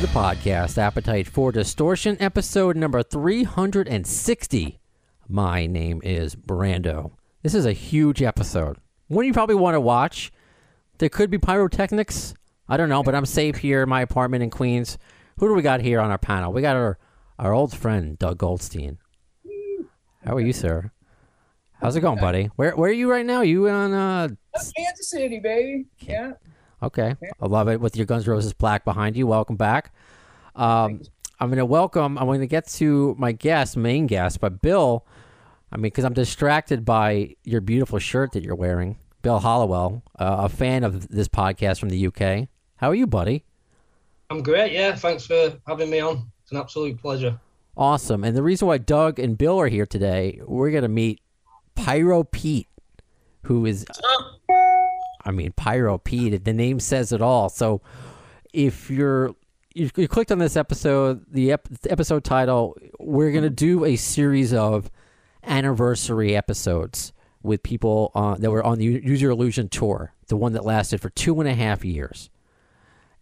To the podcast, Appetite for Distortion, episode number 360. My name is Brando. This is a huge episode. One you probably want to watch. There could be pyrotechnics. I don't know, but I'm safe here in my apartment in Queens. Who do we got here on our panel? We got our, our old friend, Doug Goldstein. How are you, sir? How's it going, buddy? Where where are you right now? You on uh Kansas City, baby. Yeah. Okay, I love it with your Guns Roses black behind you. Welcome back. Um, I'm going to welcome. I'm going to get to my guest, main guest, but Bill. I mean, because I'm distracted by your beautiful shirt that you're wearing, Bill Hollowell, uh, a fan of this podcast from the UK. How are you, buddy? I'm great. Yeah, thanks for having me on. It's an absolute pleasure. Awesome. And the reason why Doug and Bill are here today, we're going to meet Pyro Pete, who is I mean, Pyro Pete. The name says it all. So, if you're you, you clicked on this episode, the, ep, episode title, we're gonna do a series of anniversary episodes with people uh, that were on the Use Your Illusion tour, the one that lasted for two and a half years.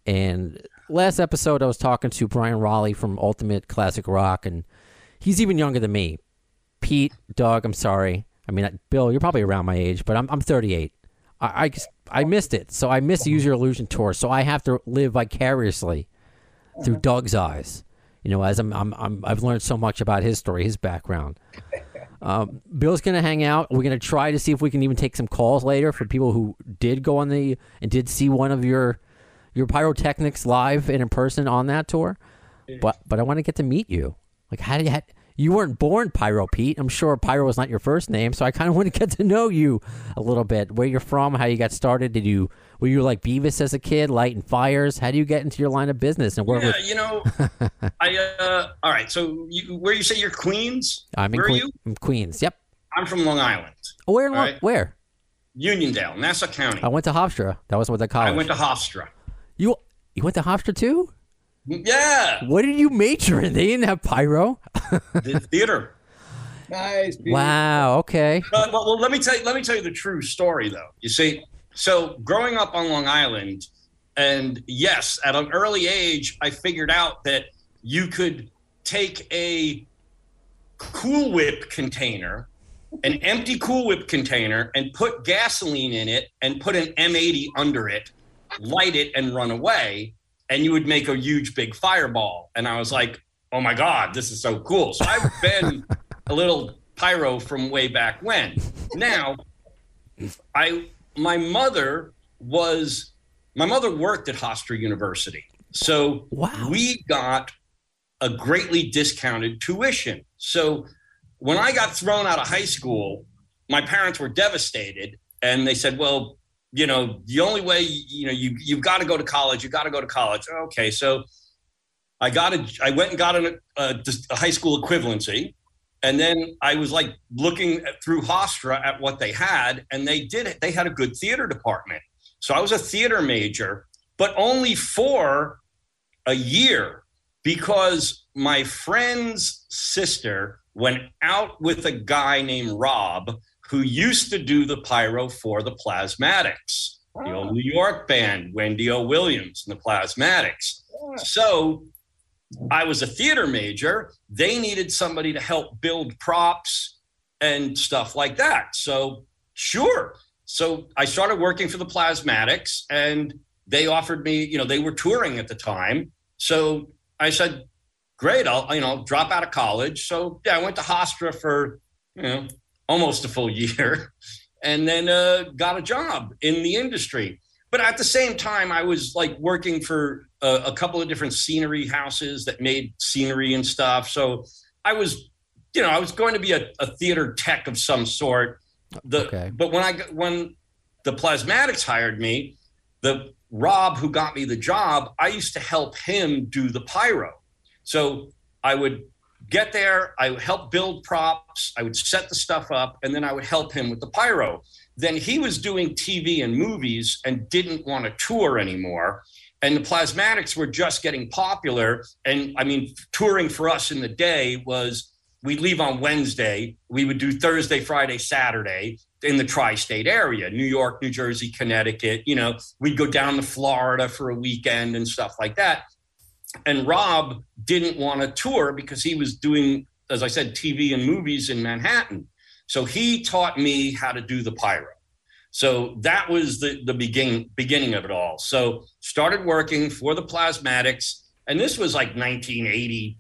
And last episode, I was talking to Bryan Rolli from Ultimate Classic Rock, and he's even younger than me. Pete, Doug, I'm sorry. I mean, Bill, you're probably around my age, but I'm I'm 38. I, I, just- I missed it. So I missed the Use Your Illusion tour. So I have to live vicariously through Doug's eyes. You know, as I'm, I'm, I'm I've learned so much about his story, his background. Um, Bill's gonna hang out. We're gonna try to see if we can even take some calls later for people who did go on the and did see one of your your pyrotechnics live and in person on that tour. But but I want to get to meet you. Like how did you? You weren't born Pyro Pete. I'm sure Pyro was not your first name, so I kind of want to get to know you a little bit. Where you're from, how you got started. Did you were you like Beavis as a kid, lighting fires? How do you get into your line of business and work Yeah, you know, I uh, all right. So you, where you say you're Queens? I'm in where Que- are you? I'm Queens. Yep. I'm from Long Island, Oh, where? in Lo- All right. Where? Uniondale, Nassau County. I went to Hofstra. That was what the I college. I went to Hofstra. you you went to Hofstra too? Yeah, What did you major in? They didn't have pyro. the theater. Nice. Pete. Wow. Okay. Uh, well, well, let me tell you. Let me tell you the true story, though. You see, so growing up on Long Island, and yes, at an early age, I figured out that you could take a Cool Whip container, an empty Cool Whip container, and put gasoline in it, and put an M80 under it, light it, and run away, and you would make a huge big fireball. And I was like, oh my god, this is so cool. So I've been a little pyro from way back when. Now, I my mother was my mother worked at Hofstra University, so Wow. we got a greatly discounted tuition. So when I got thrown out of high school, my parents were devastated, and they said, "Well, you know, the only way you know you you've got to go to college. you've got to go to college." Okay, so I got a I went and got an, a, a high school equivalency, and then I was like looking at, through Hofstra at what they had, and they did they had a good theater department. So I was a theater major, but only for a year because my friend's sister went out with a guy named Rob who used to do the pyro for the Plasmatics, the old ah. New York band, Wendy O. Williams and the Plasmatics. So I was a theater major. They needed somebody to help build props and stuff like that. So, sure. So I started working for the Plasmatics and they offered me, you know, they were touring at the time. So I said, great, I'll, you know, drop out of college. So yeah, I went to Hofstra for, you know, almost a full year and then uh, got a job in the industry. But at the same time, I was like working for a, a couple of different scenery houses that made scenery and stuff. So I was, you know, I was going to be a, a theater tech of some sort. the Okay. but when I got- when the Plasmatics hired me, the Rob who got me the job, I used to help him do the pyro. So I would get there, I would help build props, I would set the stuff up, and then I would help him with the pyro. Then he was doing TV and movies and didn't want to tour anymore. And the plasmatics were just getting popular. And I mean, touring for us in the day was we'd leave on Wednesday, we would do Thursday, Friday, Saturday in the tri state area New York, New Jersey, Connecticut. You know, we'd go down to Florida for a weekend and stuff like that and Rob didn't want to tour because he was doing, as I said, TV and movies in Manhattan. So he taught me how to do the pyro. So that was the the beginning beginning of it all. So started working for the Plasmatics, and this was like 1980,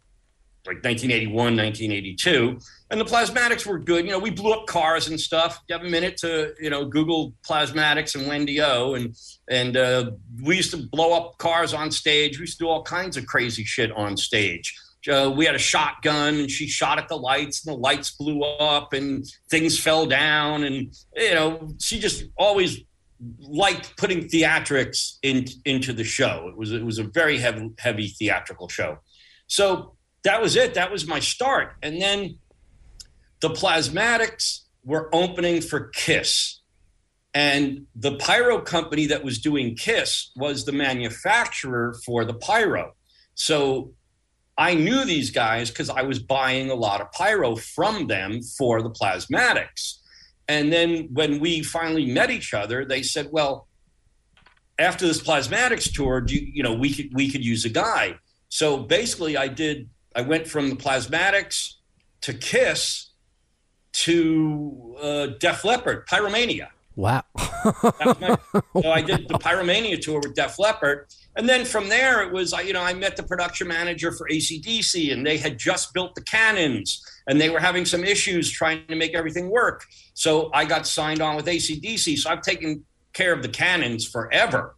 like 1981, 1982. And the Plasmatics were good. You know, we blew up cars and stuff. You have a minute to, you know, Google Plasmatics and Wendy O. And and uh, we used to blow up cars on stage. We used to do all kinds of crazy shit on stage. Uh, we had a shotgun and she shot at the lights and the lights blew up and things fell down. And, you know, she just always liked putting theatrics in, into the show. It was, it was a very heavy, heavy theatrical show. So that was it. That was my start. And then the Plasmatics were opening for Kiss. And the pyro company that was doing Kiss was the manufacturer for the pyro. So I knew these guys because I was buying a lot of pyro from them for the Plasmatics. And then when we finally met each other, they said, well, after this Plasmatics tour, you, you know, we could we could use a guy. So basically I did I went from the Plasmatics to Kiss to uh, Def Leppard, Pyromania. Wow. My, so I did the Pyromania tour with Def Leppard. And then from there, it was, I- you know, I met the production manager for ACDC, and they had just built the cannons, and they were having some issues trying to make everything work. So I got signed on with ACDC. So I've taken care of the cannons forever.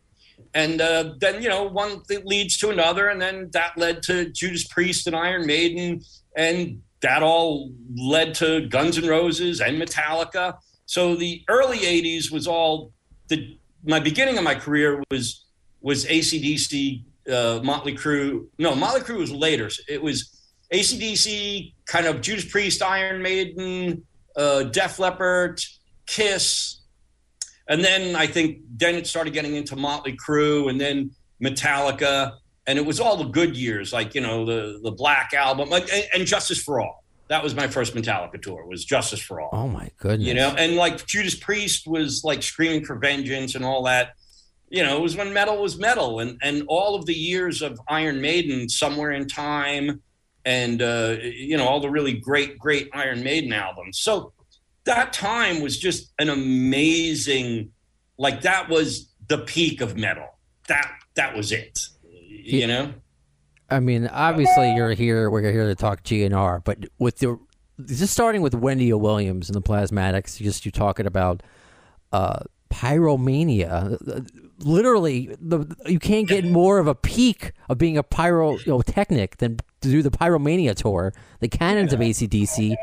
And uh, then, you know, one leads to another, and then that led to Judas Priest and Iron Maiden, and that all led to Guns N' Roses and Metallica. So the early '80s was all the my beginning of my career was was ACDC, uh, Motley Crue. No, Motley Crue was later. It was ACDC, kind of Judas Priest, Iron Maiden, uh, Def Leppard, Kiss, and then I think then it started getting into Motley Crue, and then Metallica, and it was all the good years, like you know the the Black album, like and, and Justice for All. That was my first Metallica tour. Was Justice for All oh my goodness. you know and like judas priest was like screaming for vengeance and all that you know it was when metal was metal and and all of the years of iron maiden somewhere in time and uh you know all the really great great iron maiden albums so that time was just an amazing like that was the peak of metal that that was it you know I mean, obviously you're here. We're here to talk GNR, but with the just starting with Wendy Williams and the Plasmatics, just you talking about uh, pyromania. Literally, the you can't get more of a peak of being a pyrotechnic than to do the Pyromania tour. The cannons of ACDC.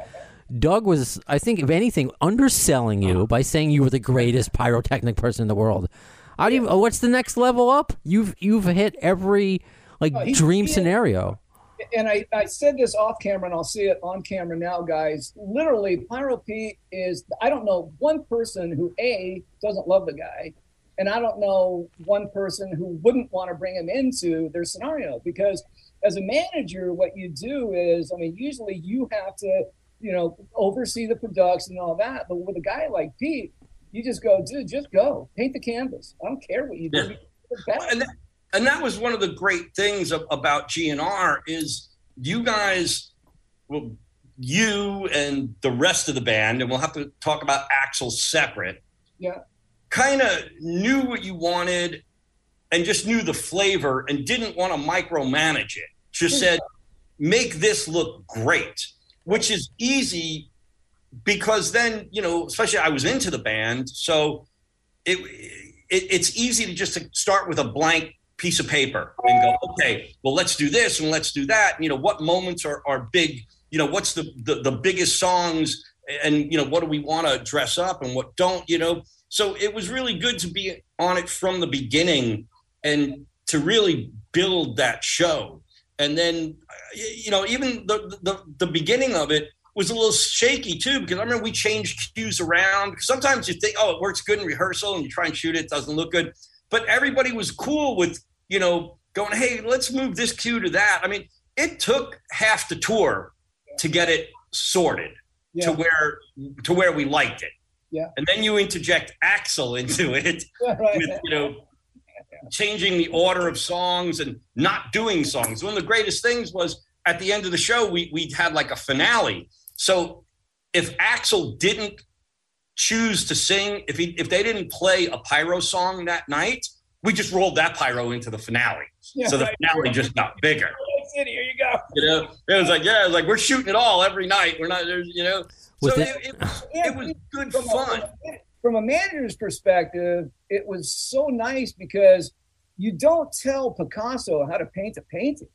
Doug was, I think, if anything, underselling you by saying you were the greatest pyrotechnic person in the world. How do you? Uh, what's the next level up? You've you've hit every like Oh, dream he- scenario. and I, I said this off camera and I'll see it on camera now, guys. Literally, Pyro Pete is, I don't know one person who A, doesn't love the guy, and I don't know one person who wouldn't want to bring him into their scenario because as a manager, what you do is, I mean, usually you have to, you know, oversee the production and all that. But with a guy like Pete, you just go, dude, just go paint the canvas. I don't care what you do. Yeah. You're the best. and that, and that was one of the great things of, about GNR is you guys, well, you and the rest of the band, and we'll have to talk about Axl separate. Yeah. Kind of knew what you wanted, and just knew the flavor, and didn't want to micromanage it. Just said, make this look great, which is easy because then you know, especially I was into the band, so it, it it's easy to just to start with a blank piece of paper and go, okay, well, let's do this and let's do that. You know, what moments are, are big? You know, what's the, the, the biggest songs and you know what do we want to dress up and what don't you know so it was really good to be on it from the beginning and to really build that show and then you know even the the, the beginning of it was a little shaky too because I remember we changed cues around. Sometimes you think, oh, it works good in rehearsal, and you try and shoot it, it doesn't look good. But everybody was cool with you know going, hey, let's move this cue to that. I mean, it took half the tour to get it sorted Yeah. to where to where we liked it. Yeah. And then you interject Axl into it right. with you know changing the order of songs and not doing songs. One of the greatest things was at the end of the show we we had like a finale. So if Axl didn't choose to sing, if he if they didn't play a pyro song that night, we just rolled that pyro into the finale. Yeah, so the right. finale just got bigger. That's. Here you go. You know, it was like yeah, it was like we're shooting it all every night. We're not, there's you know. Was so it- it, it, was, it was good From a- fun. From a manager's perspective, it was so nice because you don't tell Picasso how to paint a painting.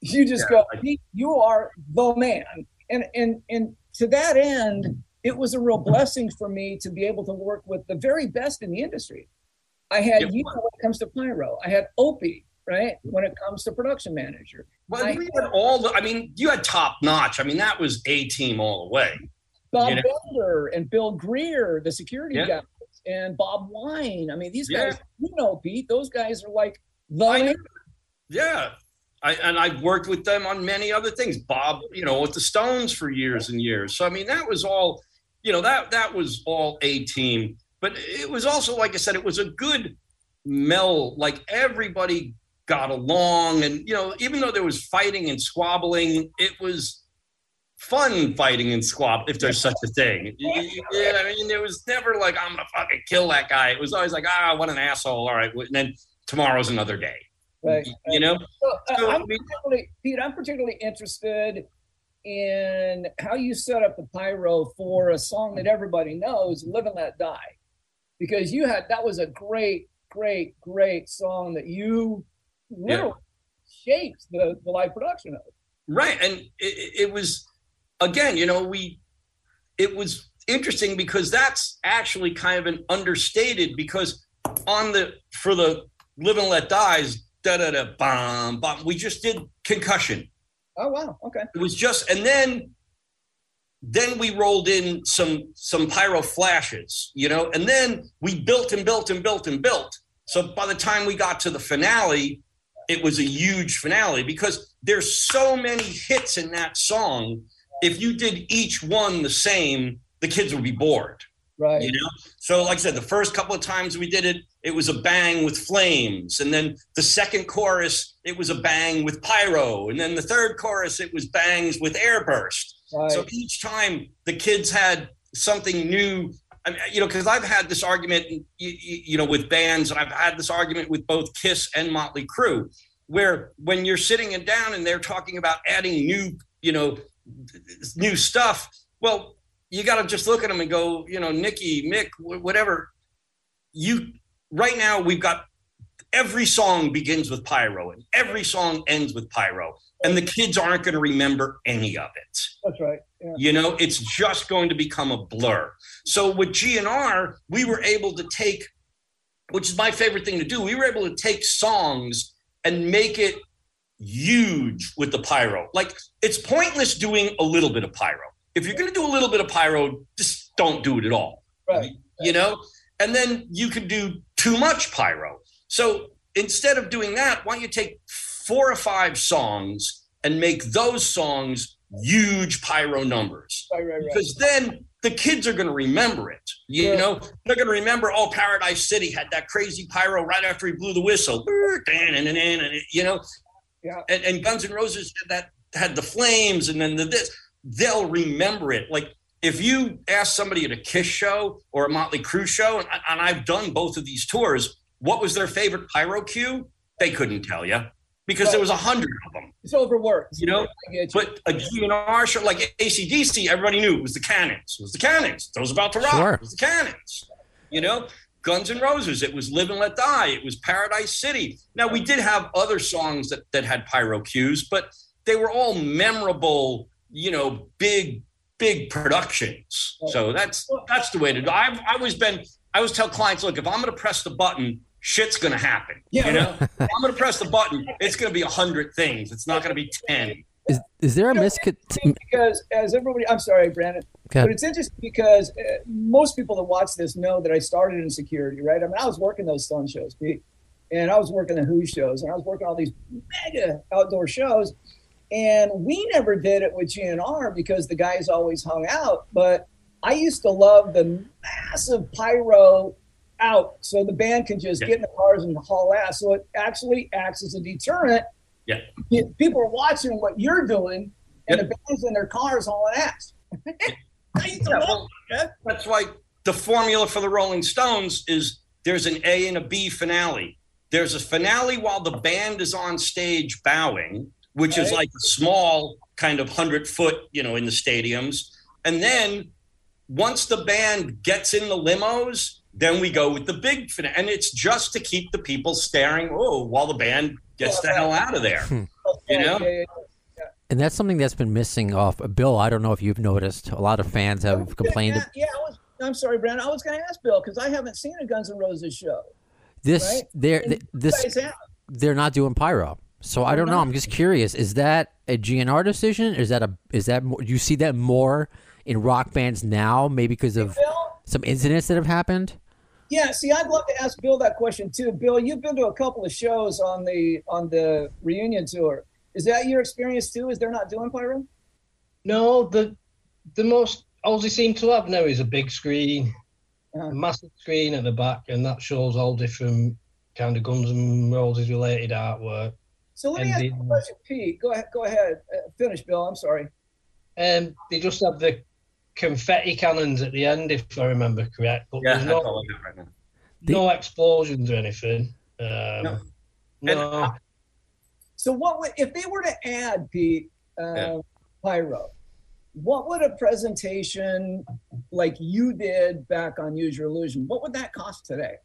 You just Yeah, go, "Pete, you are the man. And and and to that end, it was a real blessing for me to be able to work with the very best in the industry. I had It you when it comes to pyro. I had Opie, right? When it comes to production manager. Well, I- we had all the. I mean, you had top notch. I mean, that was a team all the way. Bob You know? Bender and Bill Greer, the security Yeah. guys, and Bob Wine. I mean, these Yeah. guys, you know, Pete, those guys are like the I know. man. Yeah. I, and I've worked with them on many other things. Bob, you know, with the Stones for years and years. So I mean, that was all, you know, that that was all a team. But it was also, like I said, it was a good meld. Like everybody got along, and you know, even though there was fighting and squabbling, it was fun fighting and squab, if there's such a thing. Yeah, I mean, there was never like I'm gonna fucking kill that guy. It was always like, ah, what an asshole. All right, and then tomorrow's another day. Right. You know. So, uh, So, I'm I mean- particularly, Pete, I'm particularly interested in how you set up the pyro for a song that everybody knows, "Live and Let Die," because you had that was a great, great, great song that you literally shaped the, the live production of. right and it, it was again you know we it was interesting because that's actually kind of an understated because on the for the live and let dies da da da bam bam we just did concussion. Oh wow, okay. it was just and then then we rolled in some some pyro flashes you know? And then we built and built and built and built. So by the time we got to the finale it was a huge finale because there's so many hits in that song. If you did each one the same the kids would be bored. Right. you know? So like i said the first couple of times we did it it was a bang with flames. And then the second chorus it was a bang with pyro. And then the third chorus it was bangs with airburst. Right. so each time the kids had something new I mean, you know because i've had this argument you, you know with bands and i've had this argument with both kiss and motley crue where when you're sitting and down and they're talking about adding new you know new stuff well you got to just look at them and go you know nikki mick whatever. You right now we've got every song begins with pyro and every song ends with pyro and the kids aren't going to remember any of it That's right. Yeah. you know it's just going to become a blur so with gnr we were able to take which is my favorite thing to do we were able to take songs and make it huge with the pyro like it's pointless doing a little bit of pyro if you're going to do a little bit of pyro just don't do it at all Right. you know and then you can do too much pyro so instead of doing that why don't you take four or five songs and make those songs huge pyro numbers Right. Right. Right. because then the kids are going to remember it you Yeah. know they're going to remember oh paradise city had that crazy pyro right after he blew the whistle you know Yeah. and, and guns N' roses had that had the flames and then the this they'll remember it like if you ask somebody at a kiss show or a motley crue show and, and i've done both of these tours what was their favorite pyro cue they couldn't tell you because there was a hundred of them It's overworked. You know, I get you. but a GNR show like ACDC, everybody knew it was the Cannons. It was the Cannons. Those about to rock. Sure. It was the Cannons. You know, Guns N' Roses. It was Live and Let Die. It was Paradise City. Now we did have other songs that that had pyro cues, but they were all memorable. You know, big big productions. So that's that's the way to do. I've, I've always been. I always tell clients, look, if I'm going to press the button, shit's going to happen. Yeah. You know, if I'm going to press the button, it's going to be a hundred things. It's not going to be ten. Is is there a miscon? because as everybody, I'm sorry, Brandon, Okay. but it's interesting because uh, most people that watch this know that I started in security, right? I mean, I was working those stunt shows, Pete, and I was working the Who shows, and I was working all these mega outdoor shows, and we never did it with GNR because the guys always hung out. But I used to love the massive pyro out, so the band can just Yeah. get in the cars and haul ass. So it actually acts as a deterrent. Yeah. People are watching what you're doing, and Yep. the band's in their cars hauling ass. I used to Yeah, love well, that. That's why the formula for the Rolling Stones is there's an A and a B finale. There's a finale while the band is on stage bowing, which is like a small kind of hundred foot, you know, in the stadiums. And then once the band gets in the limos, then we go with the big finale. And it's just to keep the people staring, oh, while the band gets the hell out of there. Hmm. You know? Yeah, yeah, And that's something that's been missing off. Bill, I don't know if you've noticed. A lot of fans have complained. Yeah, yeah, I was, I'm sorry, Brandon. I was going to ask Bill because I haven't seen a Guns N' Roses show. This, Right. they're th- this, they're not doing pyro. So I don't know. I'm just curious. Is that a GNR decision? Is that a is that more, do you see that more in rock bands now? Maybe because of Bill, some incidents that have happened. Yeah, see, I'd love to ask Bill that question too. Bill, you've been to a couple of shows on the on the reunion tour. Is that your experience too? Is they're not doing pyro? No, the the most Aussie seem to have now is a big screen, Uh-huh. a massive screen at the back, and that shows all different kind of Guns and Roses related artwork. So let me And ask you a question, Pete. Go ahead. Go ahead. Uh, finish, Bill. I'm sorry. Um, they just have the confetti cannons at the end, if I remember correct. But Yeah, there's that's no, all I got right now. no explosions or anything. Um, No. no. So what would if they were to add Pete uh, Yeah. pyro? What would a presentation like you did back on Use Your Illusion? What would that cost today?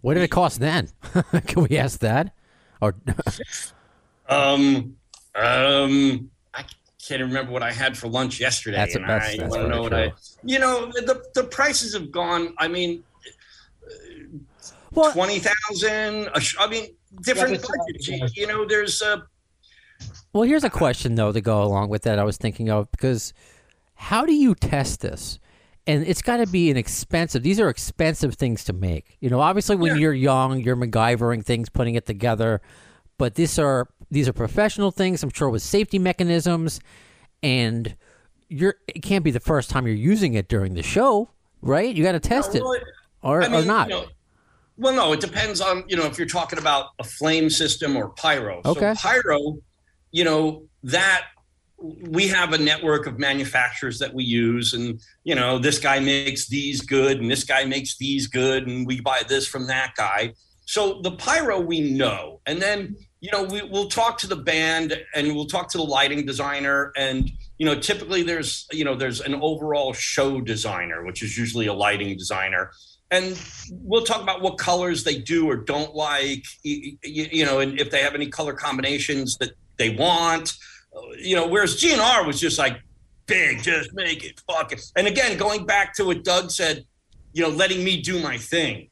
What did it cost then? Can we ask that? Or Um, um, I can't remember what I had for lunch yesterday. That's- and that's- I that's want to know what I. You know, the the prices have gone. I mean, well, twenty thousand. I mean, different Yeah, budgets. You, you know, there's a, well, here's a question though to go along with that. I was thinking of because how do you test this? And it's got to be an expensive. These are expensive things to make. You know, obviously when Yeah. you're young, you're MacGyvering things, putting it together. But these are these are professional things. I'm sure with safety mechanisms, and you're it can't be the first time you're using it during the show, right? You got to test it well, or, I mean, or not. you know, well, no, it depends on you know if you're talking about a flame system or pyro. Okay. So pyro, you know that we have a network of manufacturers that we use, and you know this guy makes these good, and this guy makes these good, and we buy this from that guy. So the pyro we know, and then you know we, we'll talk to the band and we'll talk to the lighting designer, and you know typically there's you know there's an overall show designer, which is usually a lighting designer, and we'll talk about what colors they do or don't like, you, you know, and if they have any color combinations that they want, you know. Whereas GNR was just like big, just make it fuck it. And again, going back to what Doug said, you know, letting me do my thing.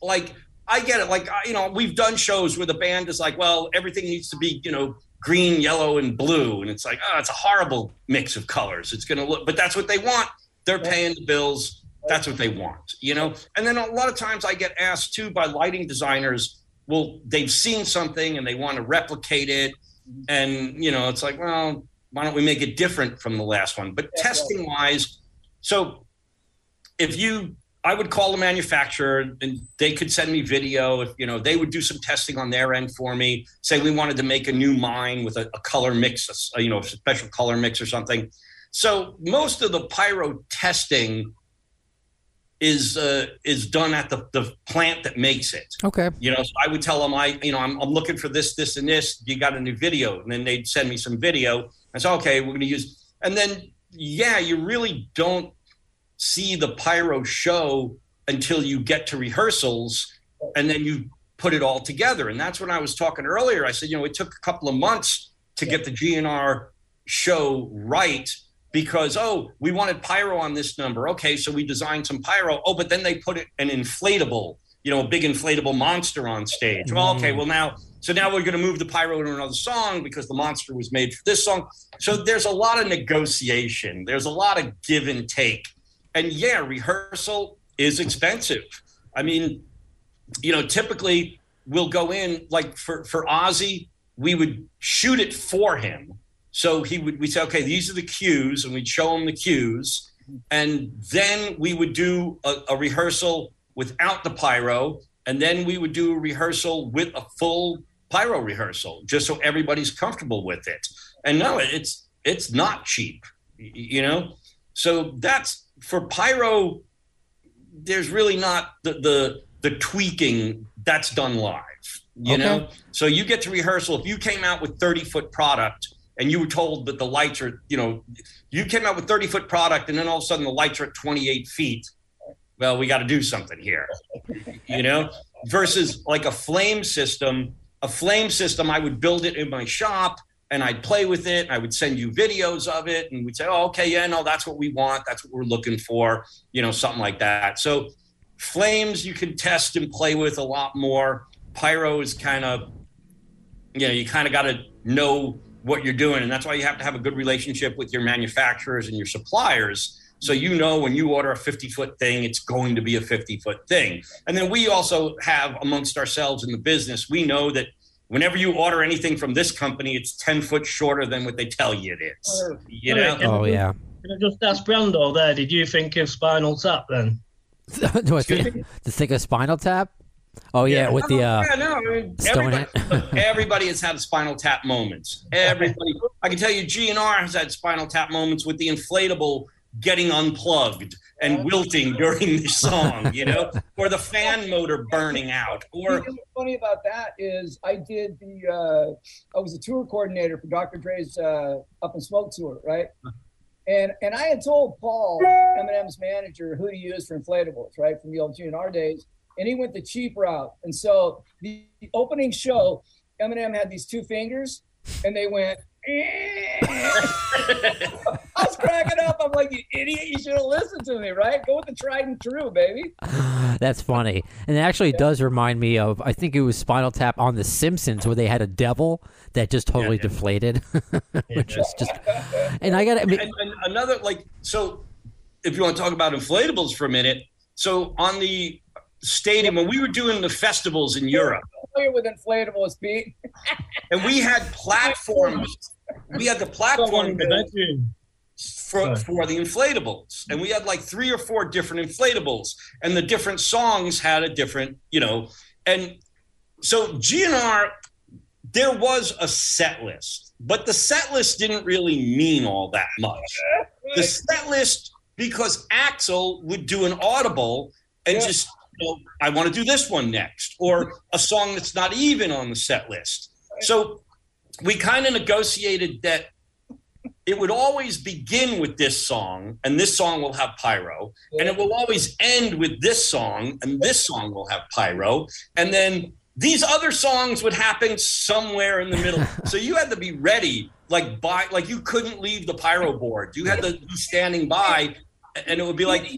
Like I get it. Like you know, we've done shows where the band is like, well, everything needs to be, you know, green, yellow, and blue, and it's like, oh, it's a horrible mix of colors. It's gonna look, but that's what they want. They're paying the bills. That's what they want, you know. And then a lot of times I get asked too by lighting designers. Well, they've seen something and they want to replicate it, mm-hmm. and you know, it's like, well, why don't we make it different from the last one? But testing wise, so if you I would call the manufacturer and they could send me video. If you know, they would do some testing on their end for me. Say we wanted to make a new mine with a, a color mix, a, you know, a special color mix or something. So most of the pyro testing is uh, is done at the, the plant that makes it. okay. You know, so I would tell them I, you know, I'm, I'm looking for this, this, and this. You got a new video, and then they'd send me some video. I said, okay, we're going to use, and then yeah, you really don't see the pyro show until you get to rehearsals, and then you put it all together. And that's when I was talking earlier. I said, you know, it took a couple of months to get the GNR show right. because oh we wanted pyro on this number okay so we designed some pyro oh but then they put an inflatable you know a big inflatable monster on stage well okay mm. well now so now we're going to move the pyro to another song because the monster was made for this song so there's a lot of negotiation there's a lot of give and take and yeah rehearsal is expensive i mean you know typically we'll go in like for for ozzy we would shoot it for him so he would we say, okay, these are the cues, and we'd show him the cues, and then we would do a, a rehearsal without the pyro, and then we would do a rehearsal with a full pyro rehearsal, just so everybody's comfortable with it. And no, it's it's not cheap, you know. So that's for pyro. There's really not the the, the tweaking that's done live, you Okay. know. So you get to rehearsal. If you came out with 30 foot product and you were told that the lights are, you know, you came out with 30 foot product and then all of a sudden the lights are at 28 feet. Well, we got to do something here, you know, versus like a flame system. A flame system, I would build it in my shop and I'd play with it. I would send you videos of it and we'd say, oh, okay, yeah, no, that's what we want. That's what we're looking for, you know, something like that. So flames you can test and play with a lot more. Pyro is kind of, you know, you kind of got to know what you're doing. And that's why you have to have a good relationship with your manufacturers and your suppliers. So you know when you order a 50 foot thing, it's going to be a 50 foot thing. And then we also have amongst ourselves in the business, we know that whenever you order anything from this company, it's 10 foot shorter than what they tell you it is. Sure. You know? Oh yeah. Can I just ask Brando there? Did you think of Spinal Tap then? Do I think, to think of Spinal Tap? Oh yeah, with the uh, yeah, no, I mean, Stone everybody, everybody has had spinal tap moments. Everybody, I can tell you, GNR has had spinal tap moments with the inflatable getting unplugged and wilting during the song, you know, or the fan motor burning out, You or know what's funny about that is I did the uh, I was a tour coordinator for Dr. Dre's uh, Up in Smoke tour, right? And and I had told Paul Eminem's manager who to use for inflatables, right, from the old GNR days, and he went the cheap route. And so the, the opening show, Eminem had these two fingers, and they went. I was cracking up. I'm like, you idiot! You should have listened to me, right? Go with the tried and true, baby. that's funny, and it actually does remind me of I think it was Spinal Tap on The Simpsons where they had a devil that just totally yeah. deflated, which is just. And I got to and, and another like so if you want to talk about inflatables for a minute so on the stadium when we were doing the festivals in europe. Familiar with inflatables, Pete? and we had platforms. We had the Someone platform in the bedroom. for, for the inflatables. And we had like three or four different inflatables. And the different songs had a different you know. And so gnr there was a set list. But the set list didn't really mean all that much. The set list because axl would do an audible and Yeah. just you know, i want to do this one next or a song that's not even on the set list. So we kind of negotiated that it would always begin with this song and this song will have pyro and it will always end with this song and this song will have pyro and then these other songs would happen somewhere in the middle. So you had to be ready like by like you couldn't leave the pyro board. You had to be standing by and it would be like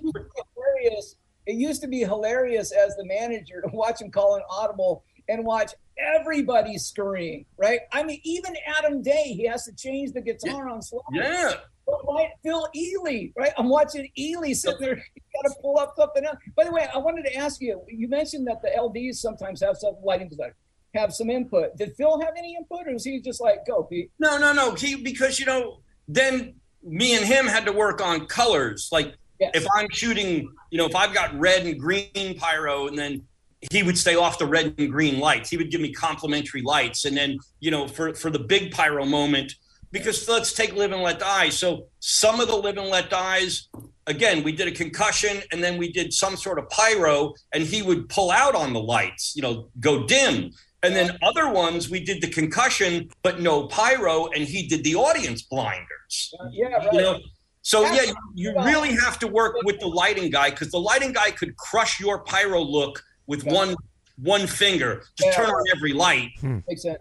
used to be hilarious. It used to be hilarious as the manager to watch him call an audible and watch everybody scream, right? I mean, even Adam Day, he has to change the guitar on slide. yeah Why- Phil Ealy, right? I'm watching Ealy sitting there. He's got to pull up something else. By the way, I wanted to ask you. You mentioned that the LDs sometimes have some lighting design, have some input. Did Phil have any input, or was he just like, "Go, Pete"? No, no, no. He because you know, then me and him had to work on colors. Like Yes. if I'm shooting, you know, if I've got red and green pyro, and then he would stay off the red and green lights. He would give me complementary lights, and then you know, for for the big pyro moment, because let's take Live and Let Die. So some of the Live and Let Dies. Again, we did a concussion and then we did some sort of pyro, and he would pull out on the lights, you know, go dim. And then other ones, we did the concussion, but no pyro, and he did the audience blinders. Yeah, right. You know, so yeah, you, you really have to work with the lighting guy because the lighting guy could crush your pyro look with Yeah. one one finger. Just Yeah. turn on every light. Makes sense.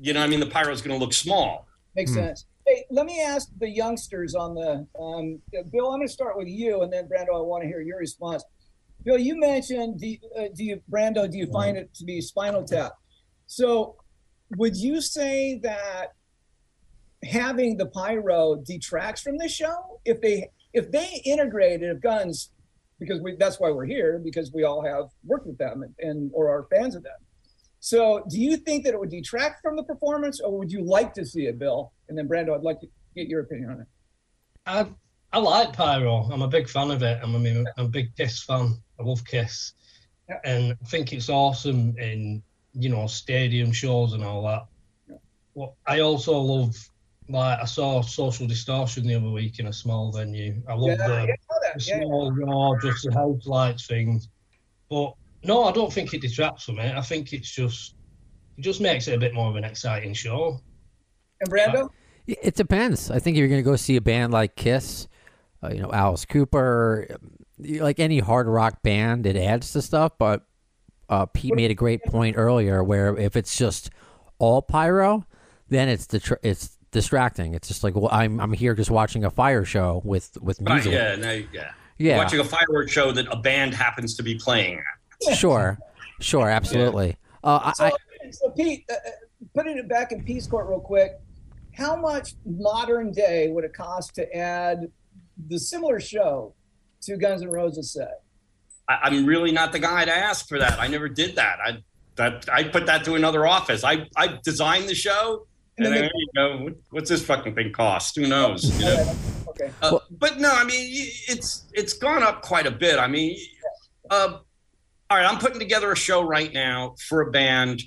You know, I mean, the pyro is going to look small. Makes Hmm. sense. Hey, let me ask the youngsters on the um, Bill. I'm going to start with you, and then Brando. I want to hear your response. Bill, you mentioned do, uh, do you Brando? Do you find it to be Spinal Tap? So, would you say that having the pyro detracts from the show if they if they integrated guns because we that's why we're here because we all have worked with them and, and or are fans of them so do you think that it would detract from the performance or would you like to see it bill and then brando i'd like to get your opinion on it I I like Pyro. I'm a big fan of it. I'm, I mean, I'm a big Kiss fan. I love Kiss, Yeah. and I think it's awesome in you know stadium shows and all that. Yeah. Well, I also love like I saw Social Distortion the other week in a small venue. I love yeah, the, I know the that. Yeah, small raw, just the house lights thing. But no, I don't think it detracts from it. I think it's just it just makes it a bit more of an exciting show. and brando It depends. I think if you're going to go see a band like Kiss, uh, you know, Alice Cooper, um, like any hard rock band, it adds to stuff. But uh, Pete made a great point earlier where if it's just all pyro, then it's detr it's distracting. It's just like, well, I'm I'm here just watching a fire show with with Right, music. yeah, no, yeah. Yeah. Watching a fireworks show that a band happens to be playing. Sure, sure, absolutely. Uh, so, I, so pete uh, uh, putting it back in peace court real quick how much modern day would it cost to add the similar show to guns N' roses set I, I'm really not the guy to ask for that. I never did that. I that I put that to another office. I I designed the show, And and, then then, you know, what- what's this fucking thing cost? Who knows? You know? okay Uh, but no, I mean it's it's gone up quite a bit. I mean, uh, all right, I'm putting together a show right now for a band.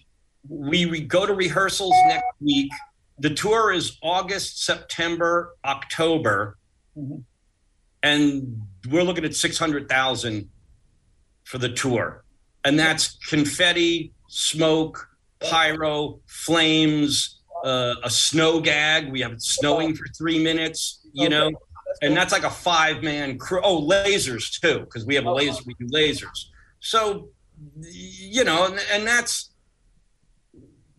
We, we go to rehearsals next week. The tour is August, September, October, Mhm. and we're looking at six hundred thousand for the tour, and that's confetti, smoke, pyro, flames, uh, a snow gag. We have it snowing for three minutes. You Okay. know, and that's like a five man crew. Oh, lasers too, because we have a Oh, laser. We do lasers. So, you know, and, and that's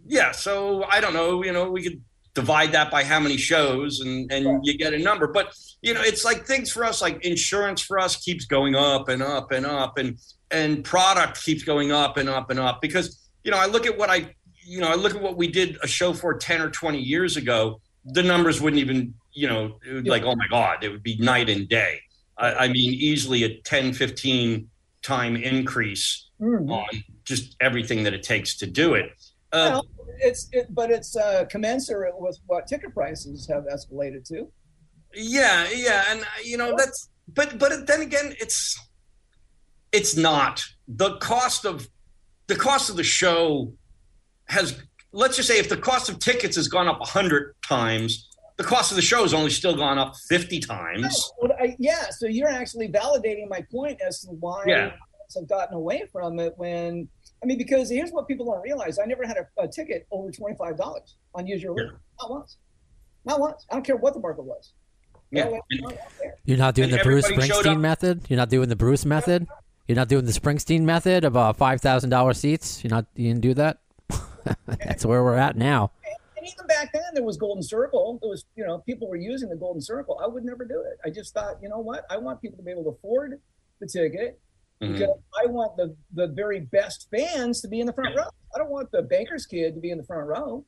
yeah. So I don't know. You know, we could divide that by how many shows, and and Right. you get a number. But you know, it's like things for us, like insurance for us keeps going up and up and up, and and product keeps going up and up and up because you know I look at what I you know I look at what we did a show for ten or twenty years ago. The numbers wouldn't even you know it would, like oh my god it would be night and day. I, I mean easily a 10, 15 time increase Mhm. on just everything that it takes to do it. Uh, Well, it's it, but it's uh, commensurate with what ticket prices have escalated to. yeah, yeah, and uh, you know that's but but then again, it's it's not the cost of the cost of the show has let's just say if the cost of tickets has gone up a hundred times, the cost of the show has only still gone up fifty times. Well, I, yeah, so you're actually validating my point as to why Yeah. fans have gotten away from it. When I mean, because here's what people don't realize: I never had a, a ticket over twenty five dollars on Use Your Yeah. Not once. Not once. I don't care what the market was. Yeah. No, no, not there. You're not doing And the Bruce Springsteen method. You're not doing the Bruce method. You're not doing the Springsteen method of uh, five thousand dollars seats. You're not. You didn't do that. That's where we're at now. And even back then, there was Golden Circle. There was, you know, people were using the Golden Circle. I would never do it. I just thought, you know what? I want people to be able to afford the ticket Mhm. because I want the the very best fans to be in the front row. I don't want the banker's kid to be in the front row.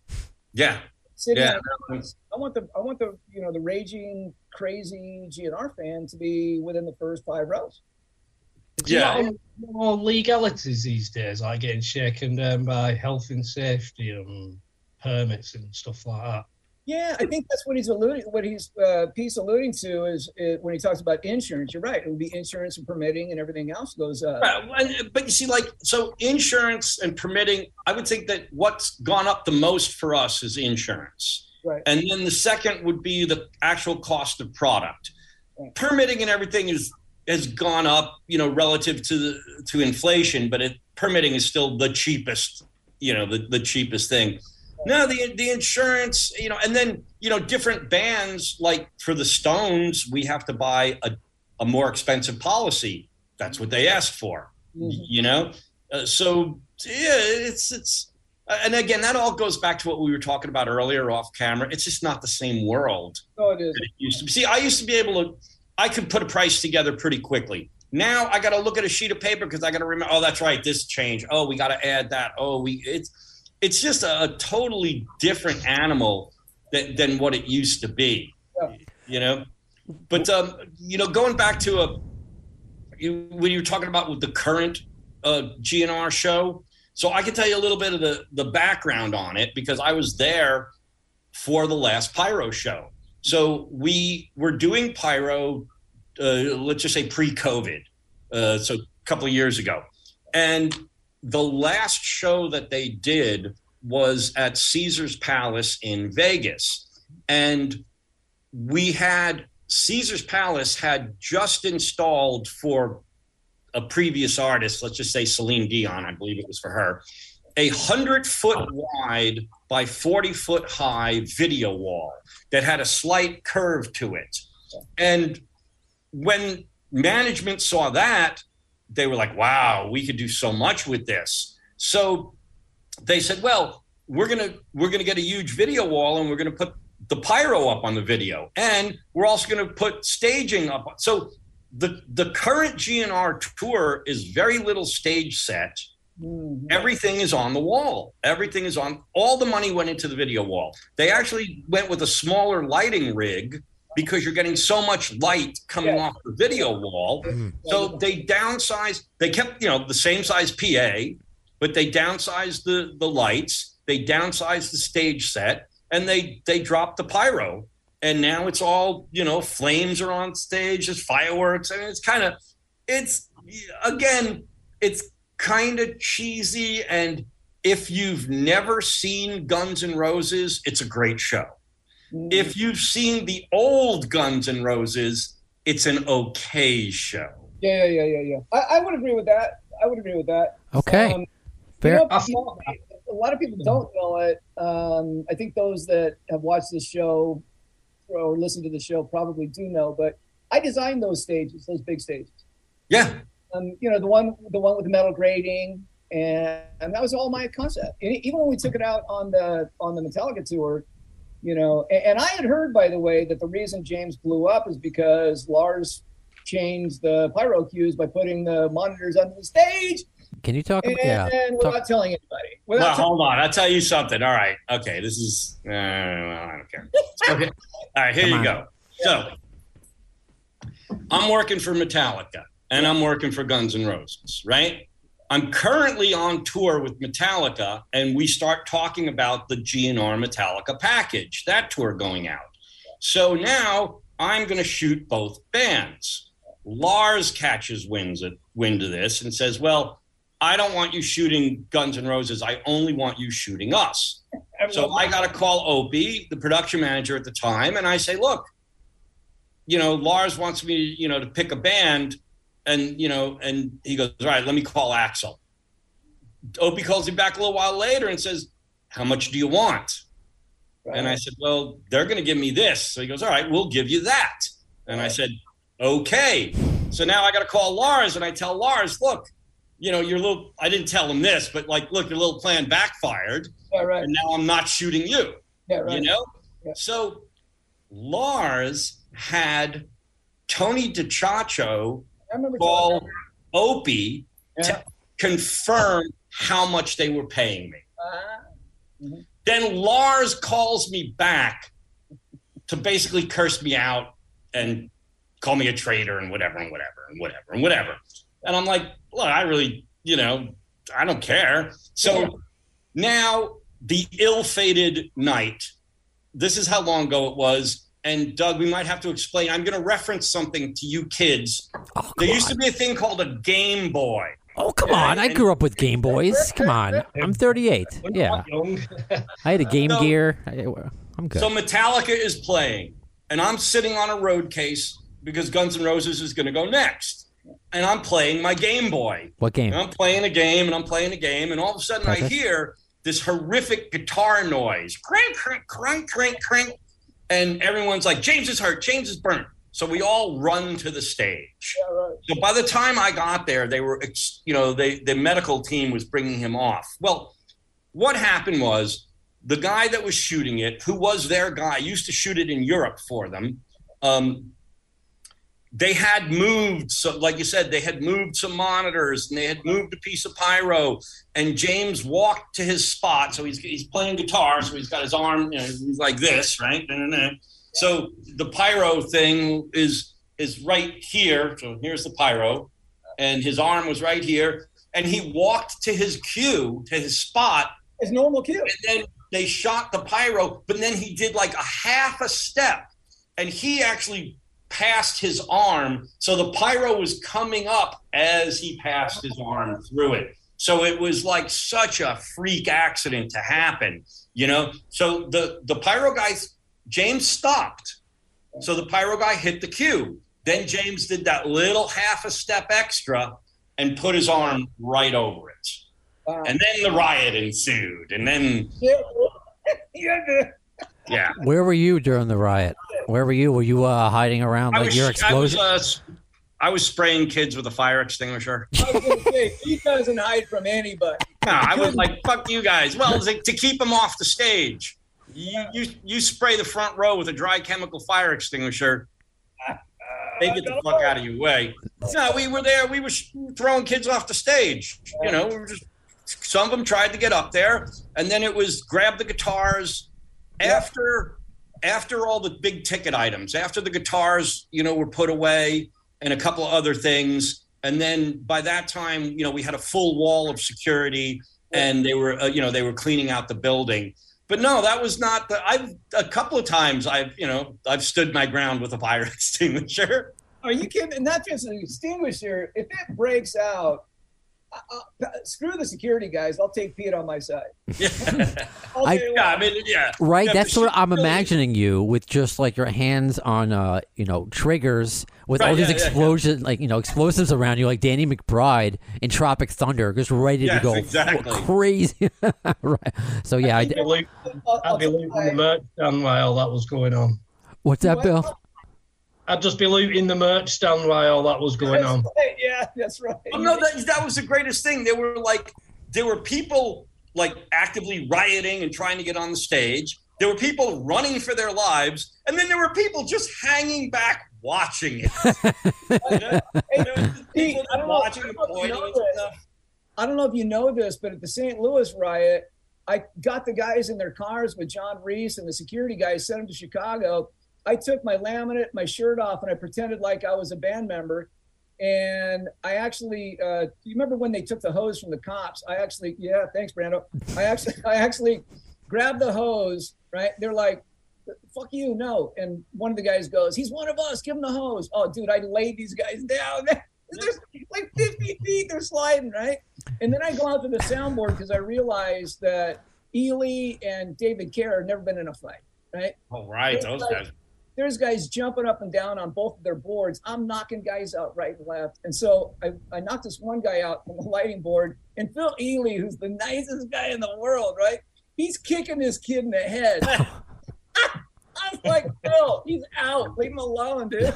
Yeah, Sitting Yeah. on the couch. I want the I want the you know the raging crazy GNR fan to be within the first five rows. Yeah. You know, more legalities these days, like getting shaken down by health and safety and permits and stuff like that. Yeah, I think that's what he's alluding. What he's uh, piece alluding to is, is when he talks about insurance. You're right; it would be insurance and permitting, and everything else goes up. Right, But you see, like, so insurance and permitting, I would think that what's gone up the most for us is insurance. Right. And then the second would be the actual cost of product. Right. Permitting and everything is has gone up, you know, relative to the, to inflation, but it, permitting is still the cheapest, you know, the, the cheapest thing. No, the the insurance, you know, and then you know, different bands like for the Stones, we have to buy a, a more expensive policy. That's what they asked for Mhm. you know uh, so yeah it's it's Uh, And again, that all goes back to what we were talking about earlier off camera. It's just not the same world No, it is. it used to be. See, I used to be able to, I could put a price together pretty quickly. Now I got to look at a sheet of paper because I got to remember. Oh, that's right, this changed. Oh, we got to add that. Oh, we it's it's just a, a totally different animal than, than what it used to be. Yeah. You know, but um, you know, going back to a you, when you were talking about with the current uh, GNR show, so I can tell you a little bit of the the background on it because I was there for the last Pyro show. So we were doing Pyro, uh, let's just say pre-COVID, uh, so a couple of years ago, and the last show that they did was at Caesar's Palace in Vegas, and we had Caesar's Palace had just installed for a previous artist, let's just say Celine Dion, I believe it was for her, a hundred foot wide by 40 foot high video wall that had a slight curve to it. And when management saw that, they were like, wow, we could do so much with this. So they said, well, we're gonna we're gonna get a huge video wall and we're gonna put the pyro up on the video, and we're also gonna put staging up. So the the current GNR tour is very little stage set. Mhm. Everything is on the wall. Everything is on. All the money went into the video wall. They actually went with a smaller lighting rig because you're getting so much light coming Yeah. off the video wall. So they downsized. They kept you know the same size PA, but they downsized the the lights. They downsized the stage set, and they they dropped the pyro. And now it's all you know. Flames are on stage. There's fireworks. I mean, it's kind of it's again it's kind of cheesy and if you've never seen Guns N' Roses, it's a great show. Mhm. If you've seen the old Guns N' Roses, it's an okay show. yeah, yeah, yeah, yeah, yeah. I, I would agree with that. I would agree with that. Okay. Um, Fair. You know, people- a lot of people don't know it. Um, I think those that have watched this show or listened to the show probably do know. But I designed those stages, those big stages. Yeah. Um, you know, the one, the one with the metal grating, and, and that was all my concept. And even when we took it out on the on the Metallica tour, you know, and, and I had heard, by the way, that the reason James blew up is because Lars changed the pyro cues by putting the monitors under the stage Can you talk and, about yeah? and talk- without telling anybody. Well, Without hold on. I'll tell you something. All right. Okay. This is. Uh, I don't care. Okay. All right. Here Come you on. go. So, I'm working for Metallica and I'm working for Guns N' Roses, right? I'm currently on tour with Metallica, and we start talking about the GNR Metallica package, that tour going out. So now I'm going to shoot both bands. Lars catches winds at, wind of this and says, "Well, I don't want you shooting Guns N' Roses. I only want you shooting us." So I got to call Opie, the production manager at the time, and I say, "Look, you know, Lars wants me, you know, to pick a band." And you know, and he goes, "All right, let me call Axl." Opie calls him back a little while later and says, "How much do you want?" And I said, "Well, they're going to give me this." So he goes, "All right, we'll give you that." And I said, "Okay." So now I got to call Lars, and I tell Lars, "Look, you know, your little I didn't tell him this, but like, look, your little plan backfired, yeah, right. and now I'm not shooting you." Yeah, right. You know? Yeah. So Lars had Tony DiCioccio call Opie you. to confirm how much they were paying me. Uh, Then Lars calls me back to basically curse me out and call me a traitor and whatever and whatever and whatever and whatever. And I'm like, look, I really, you know, I don't care. So Yeah. now the ill-fated night. This is how long ago it was. And Doug, we might have to explain. I'm going to reference something to you kids. Oh, There used to be a thing called a Game Boy. Oh, come on. I grew up with Game Boys. Come on. I'm 38. Yeah. I had a Game So- Gear. I, uh, I'm good. So Metallica is playing, and I'm sitting on a road case because Guns N' Roses is going to go next, and I'm playing my Game Boy. what game? And I'm playing a game, and I'm playing a game, and all of a sudden I hear this horrific guitar noise, crank, crank, crank, crank, crank, and everyone's like, "James is hurt. James is burnt." So we all run to the stage. yeah, right. So by the time I got there, they were, you know, they, the medical team was bringing him off. Well, what happened was the guy that was shooting it, who was their guy, used to shoot it in Europe for them. Um, they had moved, so like you said, they had moved some monitors and they had moved a piece of pyro. And James walked to his spot. So he's, he's playing guitar. So he's got his arm, you know, he's like this, right? So the pyro thing is is right here. So here's the pyro, and his arm was right here. And he walked to his cue, to his spot. His normal cue. And then they shot the pyro, but then he did like a half a step. And he actually passed his arm. So the pyro was coming up as he passed his arm through it. So it was like such a freak accident to happen, you know? So the, the pyro guys, James stopped. So the pyro guy hit the cue. Then James did that little half a step extra and put his arm right over it. Wow. And then the riot ensued. And then, Yeah. Yeah. Where were you during the riot? Where were you? Were you uh, hiding around I like was, your I was, explosion? uh, s- I was spraying kids with a fire extinguisher. I was gonna say, he doesn't hide from anybody. No, I was like, "Fuck you guys." Well, it's like, to keep them off the stage, you you you spray the front row with a dry chemical fire extinguisher. They get the fuck out of your way. No, we were there. We were throwing kids off the stage. You know, we were just. Some of them tried to get up there, and then it was grab the guitars. After after all the big ticket items, after the guitars, you know, were put away, and a couple of other things, and then by that time, you know, we had a full wall of security, and they were, uh, you know, they were cleaning out the building. But no, that was not the. I've a couple of times I've, you know, I've stood my ground with a fire extinguisher. Are you kidding? And not just an extinguisher. If it breaks out, I, I, screw the security guys. I'll take Pete on my side. Yeah, I'll I- tell you yeah. I mean, yeah. Right, Yeah, that's what I'm really- imagining you with just like your hands on, uh, you know, triggers with Right, all these yeah, yeah, yeah. explosions, like you know, explosives around you, like Danny McBride in Tropic Thunder, just ready Yes, to go exactly. crazy. right. So yeah, I I'd did. be I'll- I'd be I'll- looting the merch stand while that was going on. What's that, Bill? I'd just be looting the merch stand while all that was going on. Right, Yeah, that's right. Oh, no, that, that was the greatest thing. There were like, there were people like actively rioting and trying to get on the stage. There were people running for their lives, and then there were people just hanging back watching it. You There were just Pete, people I watching and don't know if you pointing know and this. stuff. I don't know if you know this, but at the St. Louis riot, I got the guys in their cars with John Reese and the security guys sent them to Chicago. I took my laminate, my shirt off, and I pretended like I was a band member. And I actually, uh, you remember when they took the hose from the cops? I actually, yeah, thanks, Brando. I actually, I actually grabbed the hose. Right? They're like, "Fuck you, no!" And one of the guys goes, "He's one of us. Give him the hose." Oh, dude, I laid these guys down. There's like 50 feet. They're sliding, right? And then I go out to the soundboard because I realized that Ealy and David Kerr have never been in a fight, right? Oh, right, those guys. There's guys jumping up and down on both of their boards. I'm knocking guys out right and left. And so I, I knocked this one guy out from the lighting board. And Phil Ealy, who's the nicest guy in the world, right? He's kicking this kid in the head. I'm like, Phil, he's out. Leave him alone, dude.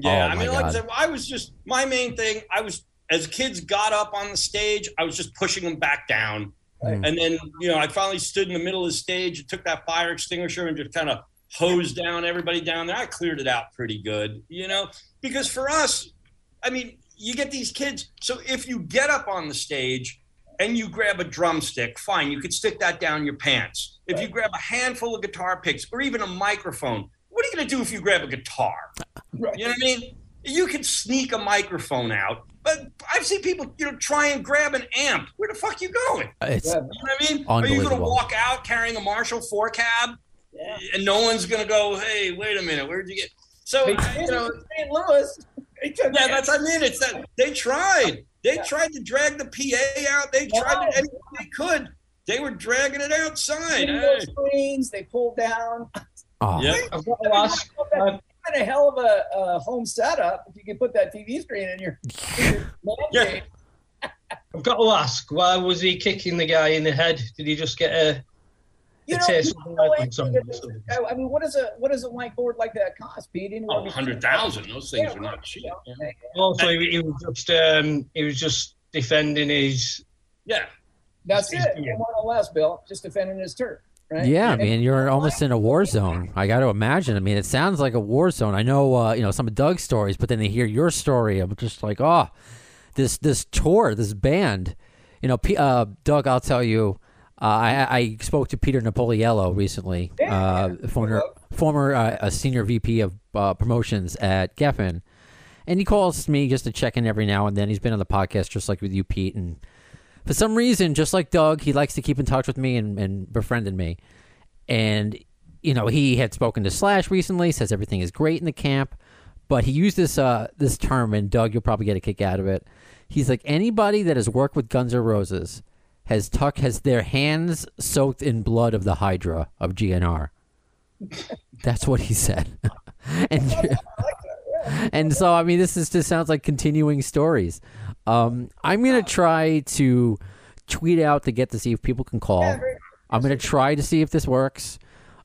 Yeah, Oh, I my mean, like I said, I was just my main thing. I was as kids got up on the stage, I was just pushing them back down, Right. and then you know I finally stood in the middle of the stage, and took that fire extinguisher, and just kind of hosed down everybody down there. I cleared it out pretty good, you know, because for us, I mean, you get these kids. So if you get up on the stage and you grab a drumstick, fine, you could stick that down your pants. If you grab a handful of guitar picks or even a microphone, what are you going to do if you grab a guitar? Right. You know what I mean? You can sneak a microphone out, but I've seen people, you know, try and grab an amp. Where the fuck are you going? It's You know what I mean? Are you going to walk out carrying a Marshall four cab, Yeah. and no one's going to go, "Hey, wait a minute, where'd you get?" So I- you know, St. Louis. Yeah, it. that's I mean, it's that they tried. They Yeah. tried to drag the PA out. They tried Wow. to anything they could. They were dragging it outside. Window Hey. screens they pulled down. oh, Yeah. I've got to ask, uh, What a hell of a uh, home setup if you can put that TV screen in your, in your Yeah. I've got to ask, why was he kicking the guy in the head? Did he just get a, You a know, taste you of the know red what? from? I I mean, what is a what does a whiteboard like that cost, Pete? Anywhere Oh, 100,000. Those things Yeah, are not cheap. yeah. Also, he, he was just um, he was just defending his Yeah. That's He's it. doing And more or less, Bill, just defending his turf. Right? Yeah, I mean, you're almost in a war zone. I got to imagine. I mean, it sounds like a war zone. I know, uh, you know, some of Doug's stories, but then they hear your story. I'm just like, oh, this this tour, this band. You know, P- uh, Doug, I'll tell you, uh, I, I spoke to Peter Napoliello recently, uh, former former uh, a senior VP of uh, promotions at Geffen, and he calls me just to check in every now and then. He's been on the podcast just like with you, Pete, and for some reason, just like Doug, he likes to keep in touch with me and, and befriended me. And, you know, he had spoken to Slash recently, says everything is great in the camp, but he used this uh, this term, and Doug, you'll probably get a kick out of it. He's like, anybody that has worked with Guns N' Roses has tuck has their hands soaked in blood of the Hydra of GNR. That's what he said. and and so I mean this is just sounds like continuing stories. Um, I'm gonna try to tweet out to get to see if people can call. I'm gonna try to see if this works.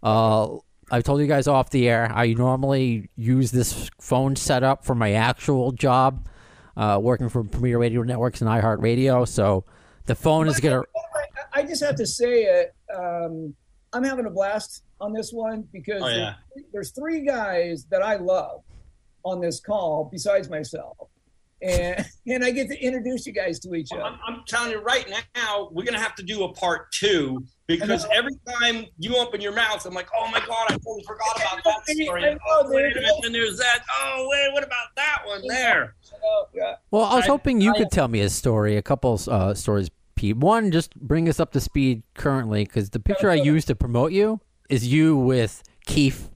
Uh, I told you guys off the air. I normally use this phone setup for my actual job, uh, working for Premier Radio Networks and iHeartRadio. So the phone is gonna. I just have to say it. Um, I'm having a blast on this one because Oh, yeah. there's, there's three guys that I love on this call besides myself, and and I get to introduce you guys to each other. I'm, I'm telling you right now, we're gonna have to do a part two because every time you open your mouth, I'm like, oh my god, I totally forgot about that story. Know, Oh, wait a minute, and there's that. Oh wait, what about that one there? Well, I was I- hoping you I- could tell me a story, a couple uh, stories, Pete. One, just bring us up to speed currently, because the picture I used to promote you is you with Keith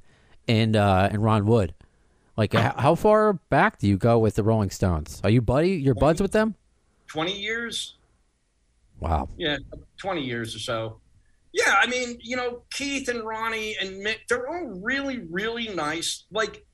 and uh, and Ron Wood. Like, how far back do you go with the Rolling Stones? Are you buddy? You're buds with them? Twenty years? Wow. Yeah, twenty years or so. Yeah, I mean, you know, Keith and Ronnie and Mick, they're all really, really nice. Like,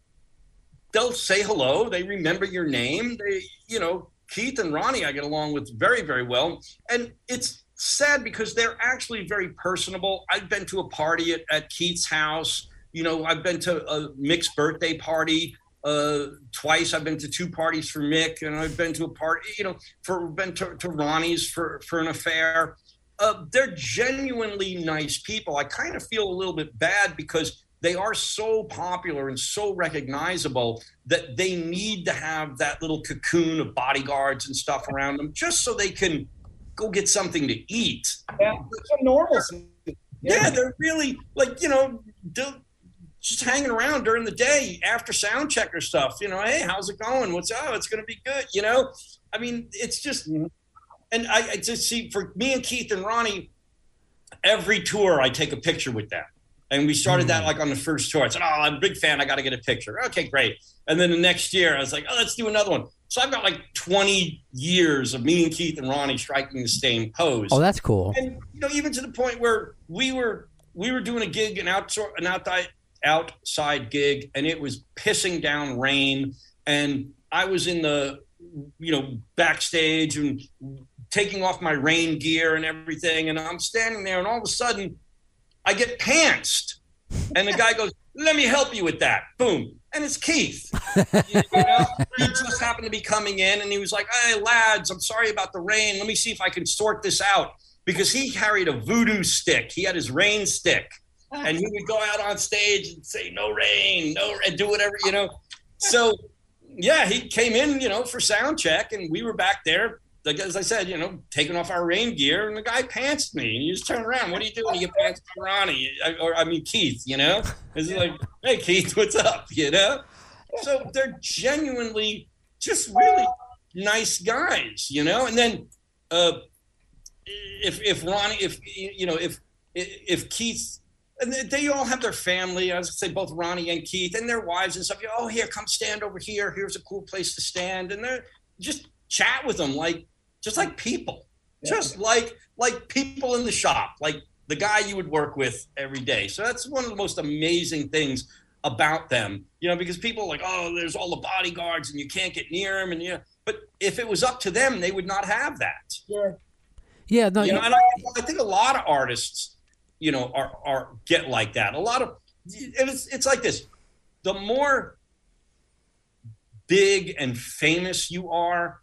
they'll say hello. They remember your name. They, you know, Keith and Ronnie, I get along with very, very well. And it's sad because they're actually very personable. I've been to a party at, at Keith's house. You know, I've been to a Mick's birthday party uh, twice. I've been to two parties for Mick, and I've been to a party, you know, for been to, to Ronnie's for for an affair. Uh, they're genuinely nice people. I kind of feel a little bit bad because they are so popular and so recognizable that they need to have that little cocoon of bodyguards and stuff around them just so they can go get something to eat. Yeah, some normalcy. Yeah, they're really like you know, do, just hanging around during the day after sound check or stuff. You know, hey, how's it going? What's oh, it's going to be good. You know, I mean, it's just, mm-hmm. and I, I just see for me and Keith and Ronnie, every tour I take a picture with them. And we started that hmm. like on the first tour. I said, "Oh, I'm a big fan. I got to get a picture." Okay, great. And then the next year, I was like, "Oh, let's do another one." So I've got like 20 years of me and Keith and Ronnie striking the same pose Oh, that's cool. and you know even to the point where we were we were doing a gig an outside an outside outside gig and it was pissing down rain and i was in the you know backstage and taking off my rain gear and everything and i'm standing there and all of a sudden i get pantsed and the guy goes let me help you with that boom and it's keith you know, he just happened to be coming in and he was like, Hey, lads, I'm sorry about the rain. Let me see if I can sort this out. Because he carried a voodoo stick. He had his rain stick. And he would go out on stage and say, No rain, no and do whatever, you know. So, yeah, he came in, you know, for sound check and we were back there. Like as I said, you know, taking off our rain gear, and the guy pantsed me, and you just turn around. What are you doing? You by Ronnie, I- or I mean Keith. You know, it's like, hey Keith, what's up? You know, so they're genuinely just really nice guys, you know. And then uh, if if Ronnie, if you know, if if Keith, and they- they all have their family. I was gonna say both Ronnie and Keith and their wives and stuff. Oh, here, come stand over here. Here's a cool place to stand, and they're just chat with them like just like people, just like like people in the shop, like the guy you would work with every day. So that's one of the most amazing things about them, you know, because people are like, oh, there's all the bodyguards and you can't get near them, and yeah. But if it was up to them, they would not have that. Sure. Yeah, no, You you- know, and I, I think a lot of artists, you know, are are get like that. A lot of and it's it's like this: the more big and famous you are,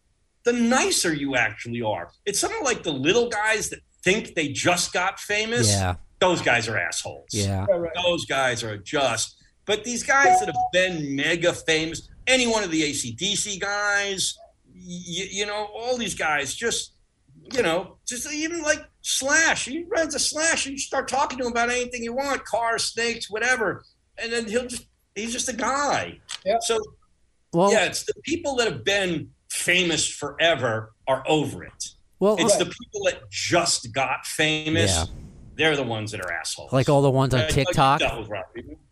the nicer you actually are. It's something like the little guys that think they just got famous, Yeah. those guys are assholes. Yeah. Right, right. Those guys are just. But these guys that have been mega famous, any one of the ACDC guys, you, you know, all these guys just, you know, just even like Slash. He runs a Slash and you start talking to him about anything you want cars, snakes, whatever. And then he'll just, he's just a guy. Yep. So, Well, yeah, it's the people that have been famous forever are over it. well, It's the people that just got famous. Yeah. They're the ones that are assholes. like all the ones on TikTok. dealt with Rob.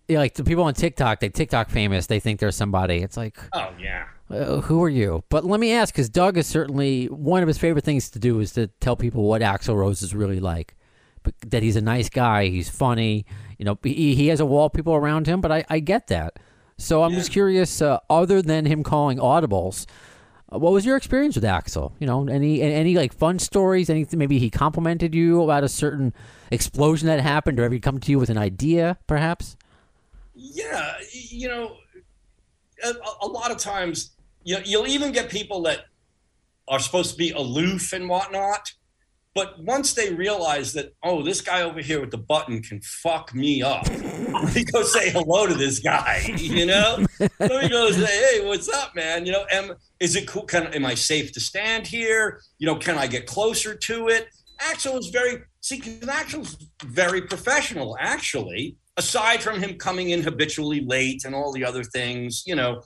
Yeah, like the people on TikTok, they TikTok famous. They think they're somebody. It's like, Oh yeah. uh, who are you? But let me ask, because Doug is certainly one of his favorite things to do is to tell people what Axl Rose is really like. But that he's a nice guy, he's funny. You know, he, he has a wall of people around him. But I, I get that. So I'm just curious. Uh, other than him calling audibles, Uh, what was your experience with Axl? You know, any any like fun stories? Anything? Maybe he complimented you about a certain explosion that happened, or ever come to you with an idea, perhaps? Yeah, you know, a, a lot of times, you know, you'll even get people that are supposed to be aloof and whatnot, but once they realize that, oh, this guy over here with the button can fuck me up, we go say hello to this guy. You know, let me go say, hey, what's up, man? You know, am is it cool? Can am I safe to stand here? You know, can I get closer to it? Axl is very see, Axl's very professional, actually. Aside from him coming in habitually late and all the other things, you know,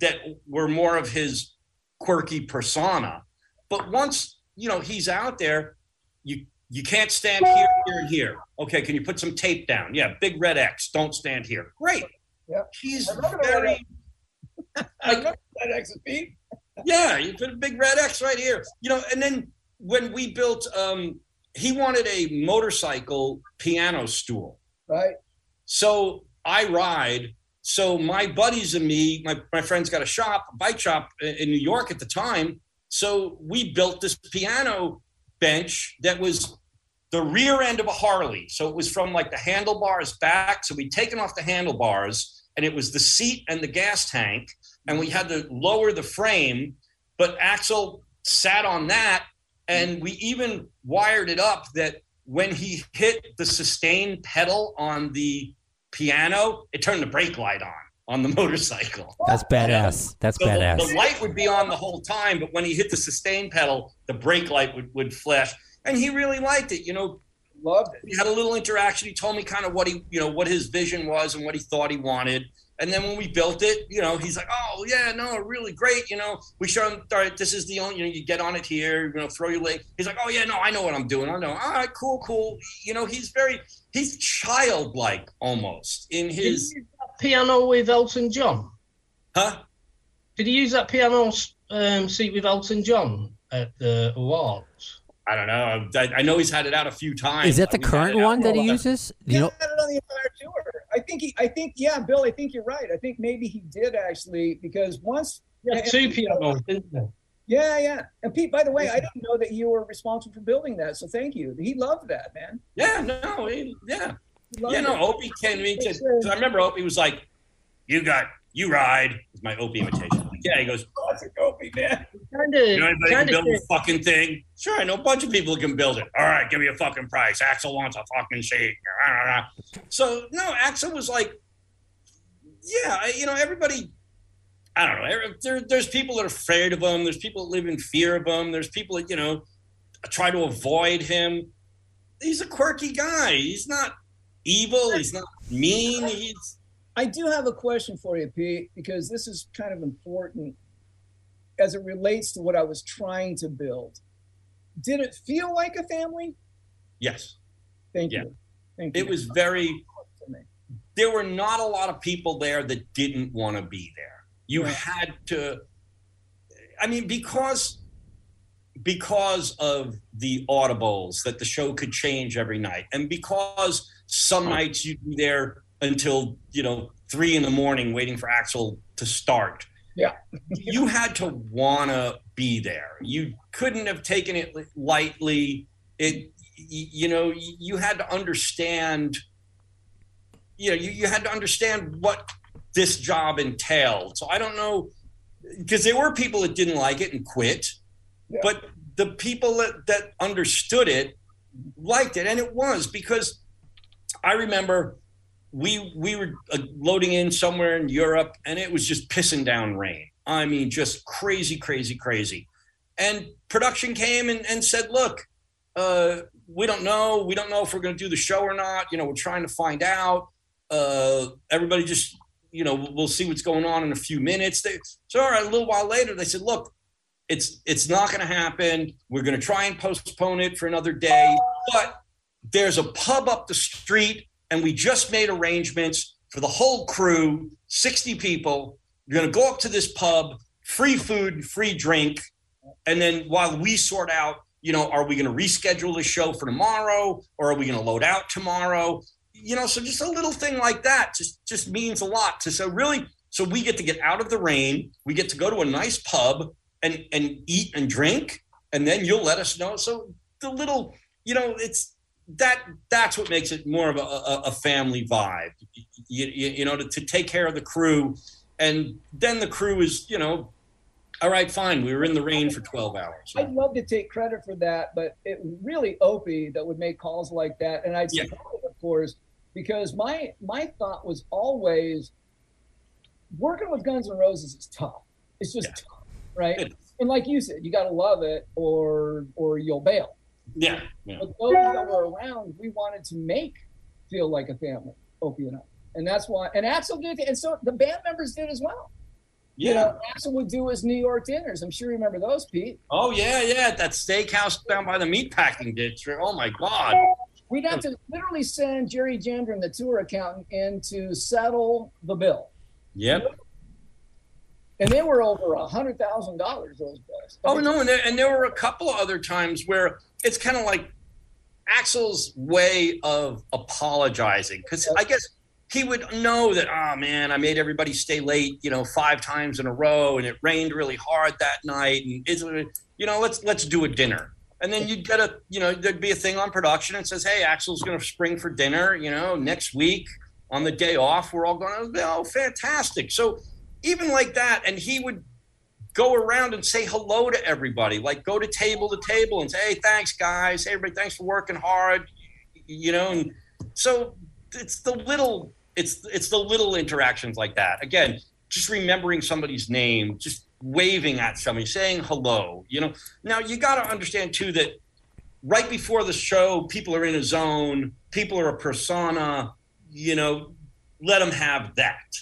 that were more of his quirky persona. But once you know he's out there, you you can't stand here, here, and here. Okay, can you put some tape down? Yeah, big red X. Don't stand here. Great. Yep. He's I remember that very I remember that XP. yeah, you put a big red X right here. You know, and then when we built, um, he wanted a motorcycle piano stool. Right. So I ride. So my buddies and me, my, my friends got a shop, a bike shop in New York at the time. So we built this piano bench that was the rear end of a Harley. So it was from like the handlebars back. So we'd taken off the handlebars and it was the seat and the gas tank. And we had to lower the frame. But Axl sat on that. And we even wired it up that when he hit the sustain pedal on the piano, it turned the brake light on on the motorcycle. That's badass. That's So badass. the light would be on the whole time, but when he hit the sustain pedal, the brake light would, would flash. And he really liked it. You know, Loved it. we had a little interaction. He told me kind of what he, you know, what his vision was and what he thought he wanted. And then when we built it, you know, he's like, "Oh yeah, no, really great." You know, we showed him, "All right, this is the only, you know, you get on it here, you know, throw your leg." He's like, "Oh yeah, no, I know what I'm doing. I know." All right, cool, cool. You know, he's very, he's childlike almost in his, you use that piano with Elton John? huh? Did he use that piano um, seat with Elton John at the awards? I don't know. I, I know he's had it out a few times. Is that the We've current one that for a he while. uses? You Yeah, know, had it on the entire tour. I think he. I think yeah, Bill. I think you're right. I think maybe he did actually because once. Yeah, two pianos, didn't they? Yeah, yeah. And Pete, by the way, I didn't know that you were responsible for building that. So thank you. He loved that, man. Yeah, no, he, yeah. He loved Yeah, no. Opie came to me and said, 'cause I remember Opie was like, You got, you ride. It's my Opie imitation. Like, yeah, he goes, Classic Opie, man. Kind You know anybody can build a fucking thing? Sure, I know a bunch of people who can build it. All right, give me a fucking price. Axl wants a fucking seat. So, no, Axl was like, Yeah, I- you know, everybody. I don't know. There, there's people that are afraid of him. There's people that live in fear of him. There's people that, you know, try to avoid him. He's a quirky guy. He's not evil. He's not mean. He's I do have a question for you, Pete, because this is kind of important as it relates to what I was trying to build. Did it feel like a family? yes. Thank Yeah. you. Thank you. It was very. to me. There were not a lot of people there that didn't want to be there. You Right. had to. I mean, because because of the audibles that the show could change every night, and because some nights you'd be there until you know three in the morning waiting for Axl to start. Yeah. you had to wanna be there. You couldn't have taken it lightly. It, you know, you had to understand. You know, you, you had to understand what this job entailed. So I don't know, because there were people that didn't like it and quit, Yeah. but the people that, that understood it liked it, and it was because I remember we we were uh, loading in somewhere in Europe, and it was just pissing down rain. I mean, just crazy, crazy, crazy. And production came and, and said, "Look, uh, we don't know. We don't know if we're going to do the show or not. You know, we're trying to find out. Uh, everybody just, you know, we'll see what's going on in a few minutes." They, so, all right, a little while later, they said, "Look, it's it's not going to happen. We're going to try and postpone it for another day, but there's a pub up the street, and we just made arrangements for the whole crew, 60 people. You're going to go up to this pub, free food, free drink, and then while we sort out, you know, are we going to reschedule the show for tomorrow, or are we going to load out tomorrow? You know, so just a little thing like that just just means a lot to so really so we get to get out of the rain, we get to go to a nice pub and and eat and drink, and then you'll let us know. So the little, you know, it's that that's what makes it more of a, a, a family vibe. You, you, you know, to, to take care of the crew, and then the crew is, you know, all right, fine. We were in the rain for 12 hours. I'd love to take credit for that, but it really Opie that would make calls like that, and I'd Yeah. support it, of course, because my my thought was always working with Guns N' Roses is tough. It's just Yeah. tough, right? And like you said, you got to love it, or or you'll bail. Yeah, yeah. But those that were around, we wanted to make feel like a family, Opie and I, and that's why. And Axl did, and so the band members did as well. Yeah. You know, Axl would do his New York dinners. I'm sure you remember those, Pete. Oh yeah, yeah. at That steakhouse down by the meatpacking district. Oh my God. We'd have to literally send Jerry Gendron, the tour accountant, in to settle the bill. Yep. And they were over a hundred thousand dollars, those bills. Oh no, and there, and there were a couple of other times where it's kind of like Axl's way of apologizing because I guess he would know that oh man, I made everybody stay late, you know, five times in a row, and it rained really hard that night, and it's you know, let's let's do a dinner. And then you'd get a, you know, there'd be a thing on production and says, "Hey, Axl's going to spring for dinner," you know, next week on the day off. We're all going, "Oh, fantastic!" So even like that, and he would go around and say hello to everybody. Like go to table to table and say, "Hey, thanks, guys. Hey, everybody, thanks for working hard." You know, and so it's the little, it's it's the little interactions like that. Again, just remembering somebody's name, just waving at somebody, saying hello. You know, now you got to understand too that right before the show, people are in a zone, people are a persona. You know, let them have that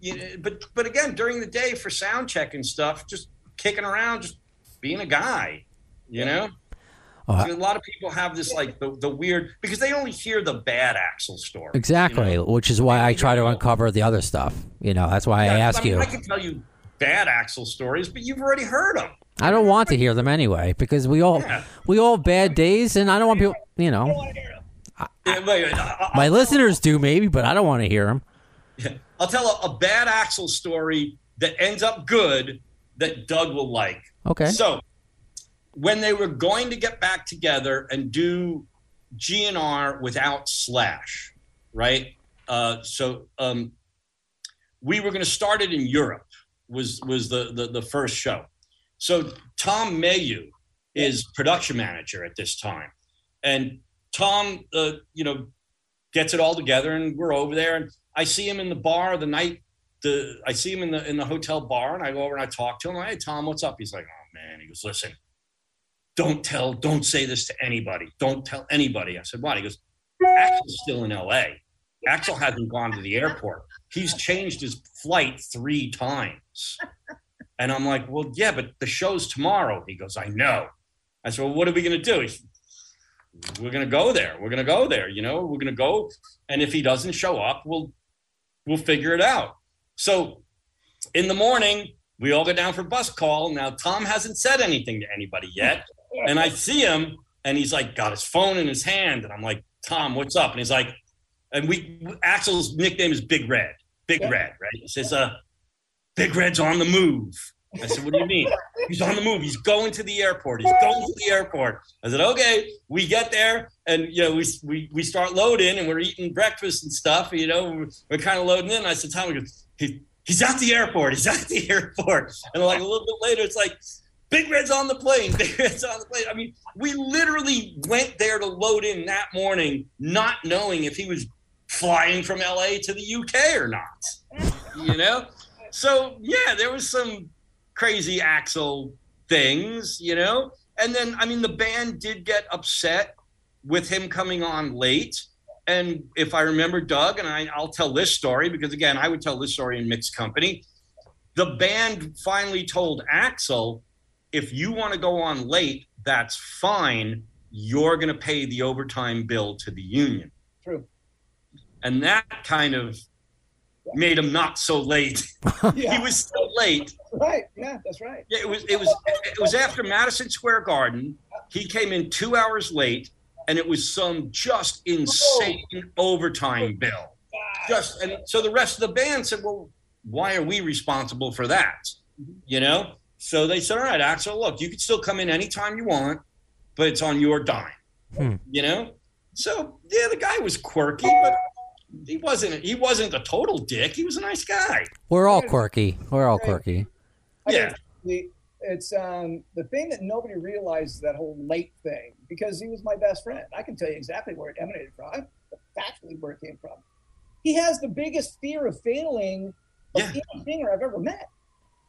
you know, but but again during the day for sound check and stuff just kicking around just being a guy you know oh, I- a lot of people have this like the, the weird because they only hear the bad axl story Exactly, you know? which is why I try to uncover the other stuff. You know, that's why I Yeah, ask mean, you. i can tell you bad axl stories but you've already heard them I don't want to hear them anyway because we all Yeah. we all have bad days, and I don't want people. You know, Yeah, wait, I- I- my listeners do maybe, but I don't want to hear them. i'll tell a, a bad axl story that ends up good that doug will like Okay. So when they were going to get back together and do GNR without Slash, right? Uh, so um, we were going to start it in Europe. Was was the, the the first show? So Tom Mayhue is production manager at this time, and Tom, uh, you know, gets it all together, and we're over there, and I see him in the bar the night. The I see him in the in the hotel bar, and I go over and I talk to him. Hey, Tom, what's up? He's like, oh man. He goes, listen, don't tell, don't say this to anybody. Don't tell anybody. I said, why? He goes, Axl's still in L.A. Axl hasn't gone to the airport. He's changed his flight three times. And I'm like, well, yeah, but the show's tomorrow. He goes, I know. I said, well, what are we going to do? We're going to go there. We're going to go there. You know, we're going to go. And if he doesn't show up, we'll, we'll figure it out. So in the morning, we all go down for bus call. Now, Tom hasn't said anything to anybody yet. And I see him and he's like, got his phone in his hand. And I'm like, Tom, what's up? And he's like, and we, Axl's nickname is Big Red. Big Red, right? He says, uh, Big Red's on the move. I said, what do you mean? He's on the move. He's going to the airport. He's going to the airport. I said, okay. We get there and, you know, we, we, we start loading and we're eating breakfast and stuff. You know, we're, we're kind of loading in. I said, Tom, he he's at the airport. He's at the airport. And like a little bit later, it's like, Big Red's on the plane. Big Red's on the plane. I mean, we literally went there to load in that morning, not knowing if he was flying from LA to the UK or not. You know? So, yeah, there was some crazy Axl things, you know? And then, I mean, the band did get upset with him coming on late. And if I remember Doug, and I, I'll tell this story because, again, I would tell this story in mixed company. The band finally told Axl, if you want to go on late, that's fine. You're going to pay the overtime bill to the union. True. And that kind of made him not so late. Yeah. he was still late. Right. Yeah, that's right. Yeah, it was it was it was after Madison Square Garden. He came in two hours late, and it was some just insane overtime bill. Just and so the rest of the band said, "Well, why are we responsible for that?" You know. So they said, "All right, Axl, look, you can still come in anytime you want, but it's on your dime." Hmm. You know. So yeah, the guy was quirky, but he wasn't he wasn't a total dick. He was a nice guy. We're all quirky. We're all quirky. I Yeah. think it's um, the thing that nobody realized that whole late thing because he was my best friend. I can tell you exactly where it emanated from, factually where it came from. He has the biggest fear of failing of Yeah. any singer I've ever met.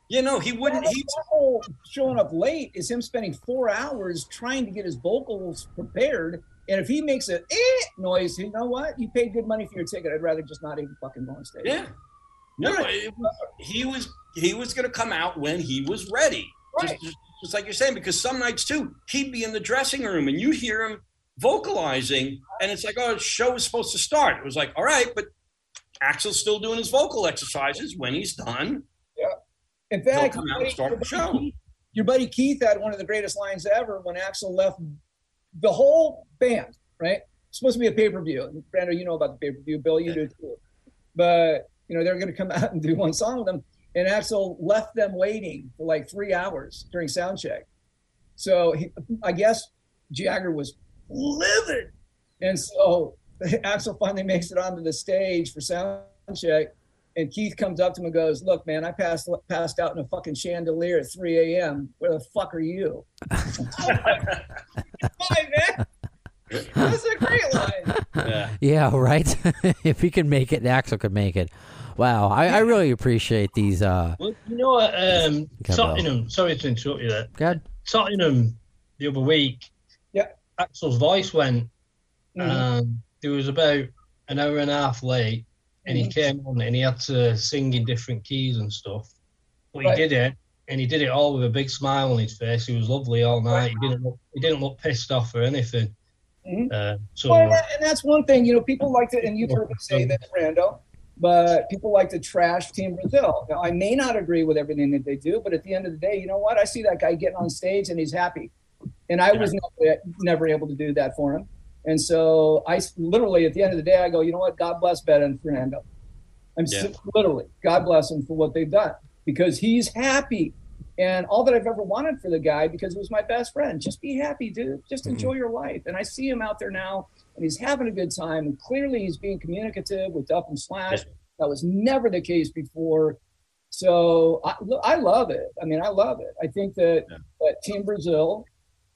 You know, he wouldn't. That He whole showing up late is him spending four hours trying to get his vocals prepared. And if he makes a eh noise, you know what? You paid good money for your ticket. I'd rather just not even fucking go on stage. Yeah. No, it was- he was he was going to come out when he was ready. Right. Just, just, like you're saying, because some nights too, he'd be in the dressing room and you hear him vocalizing, and it's like, oh, the show was supposed to start. It was like, all right, but Axl's still doing his vocal exercises. When he's done, yeah. In fact, come out and start the show. Keith- Your buddy Keith had one of the greatest lines ever when Axl left the whole band, right? It's supposed to be a pay per view. Brando, you know about the pay per view. Bill, you do too. But, you know, they're going to come out and do one song with them. And Axl left them waiting for like three hours during sound check. So he, I guess Jagger was livid. And so Axl finally makes it onto the stage for sound check. And Keith comes up to him and goes, "Look, man, I passed passed out in a fucking chandelier at 3 a.m. Where the fuck are you?" Hi, man. That's a great line. yeah, Yeah, right. if he can make it, Axl could make it. Wow, I, I really appreciate these. Uh, Well, you know what? Um, Okay, Tottenham. Sorry to interrupt you there. God, Tottenham the other week. Yeah. Axl's voice went. Mhm. Um, he was about an hour and a half late, and he came on and he had to sing in different keys and stuff. But Right. he did it, and he did it all with a big smile on his face. He was lovely all night. He didn't look. He didn't look pissed off or anything. Mhm. Uh, so Well, and that- and that's one thing, you know, people like to, and you've heard me say this, Brando, but people like to trash Team Brazil. Now, I may not agree with everything that they do, but at the end of the day, you know what? I see that guy getting on stage and he's happy. And I was never, never able to do that for him. And so I literally, at the end of the day, I go, you know what? God bless Ben and Fernando. I'm Yeah. literally, God bless him for what they've done because he's happy. And all that I've ever wanted for the guy, because he was my best friend, just be happy, dude. Just mm-hmm. enjoy your life. And I see him out there now, and he's having a good time. And clearly, he's being communicative with Duff and Slash. That was never the case before. So I, look, I love it. I mean, I love it. I think that, Yeah. that Team Brazil,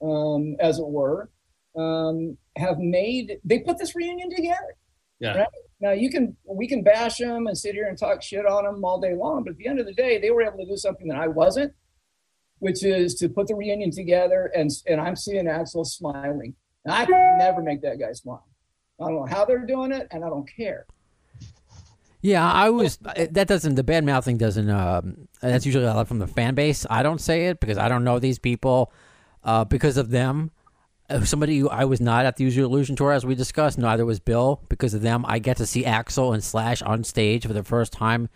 um, as it were, um, have made they put this reunion together. Yeah. Right? Now you can we can bash them and sit here and talk shit on them all day long, but at the end of the day, they were able to do something that I wasn't, which is to put the reunion together. And and I'm seeing Axl smiling. And I never make that guy smile. I don't know how they're doing it, and I don't care. yeah, I was. That doesn't. The bad mouthing doesn't. Um, that's usually a lot from the fan base. I don't say it because I don't know these people. Uh, because of them, somebody who I was not at the Use Your Illusion tour, as we discussed. Neither was Bill. Because of them, I get to see Axl and Slash on stage for the first time.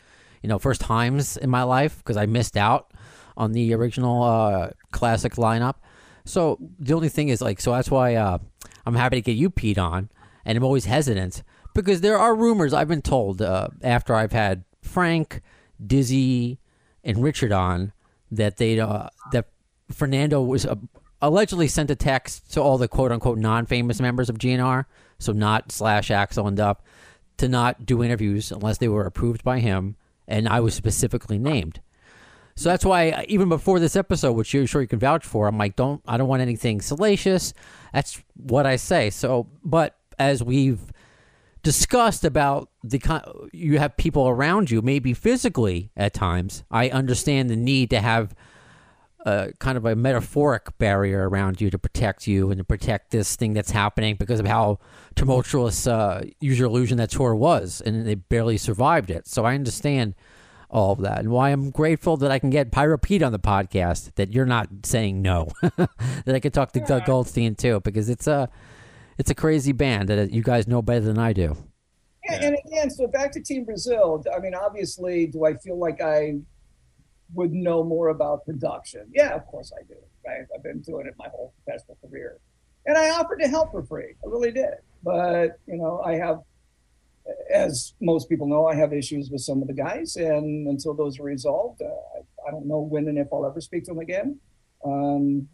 You know, first times in my life because I missed out on the original uh, classic lineup. So the only thing is like, so that's why uh, I'm happy to get you peed on, and I'm always hesitant because there are rumors I've been told uh, after I've had Frank, Dizzy, and Richard on that they uh, that Fernando was uh, allegedly sent a text to all the quote unquote non famous members of GNR, so not slash Axl and Duff, to not do interviews unless they were approved by him, and I was specifically named. So that's why uh, even before this episode, which you're sure you can vouch for, I'm like, don't I don't want anything salacious. That's what I say. So, but as we've discussed about the you have people around you, maybe physically at times. I understand the need to have a kind of a metaphoric barrier around you to protect you and to protect this thing that's happening because of how tumultuous uh, Use Your Illusion that tour was, and they barely survived it. So I understand all of that, and why I'm grateful that I can get Pyro Pete on the podcast. That you're not saying no, that I could talk to Doug Goldstein too, because it's a it's a crazy band that uh, you guys know better than I do. Yeah, and again, so back to Team Brazil. I mean, obviously, do I feel like I would know more about production? Yeah, of course I do. Right? I've been doing it my whole professional career, and I offered to help for free. I really did. But you know, I have, as most people know, I have issues with some of the guys, and until those are resolved, uh, I, I, don't know when and if I'll ever speak to them again. Um,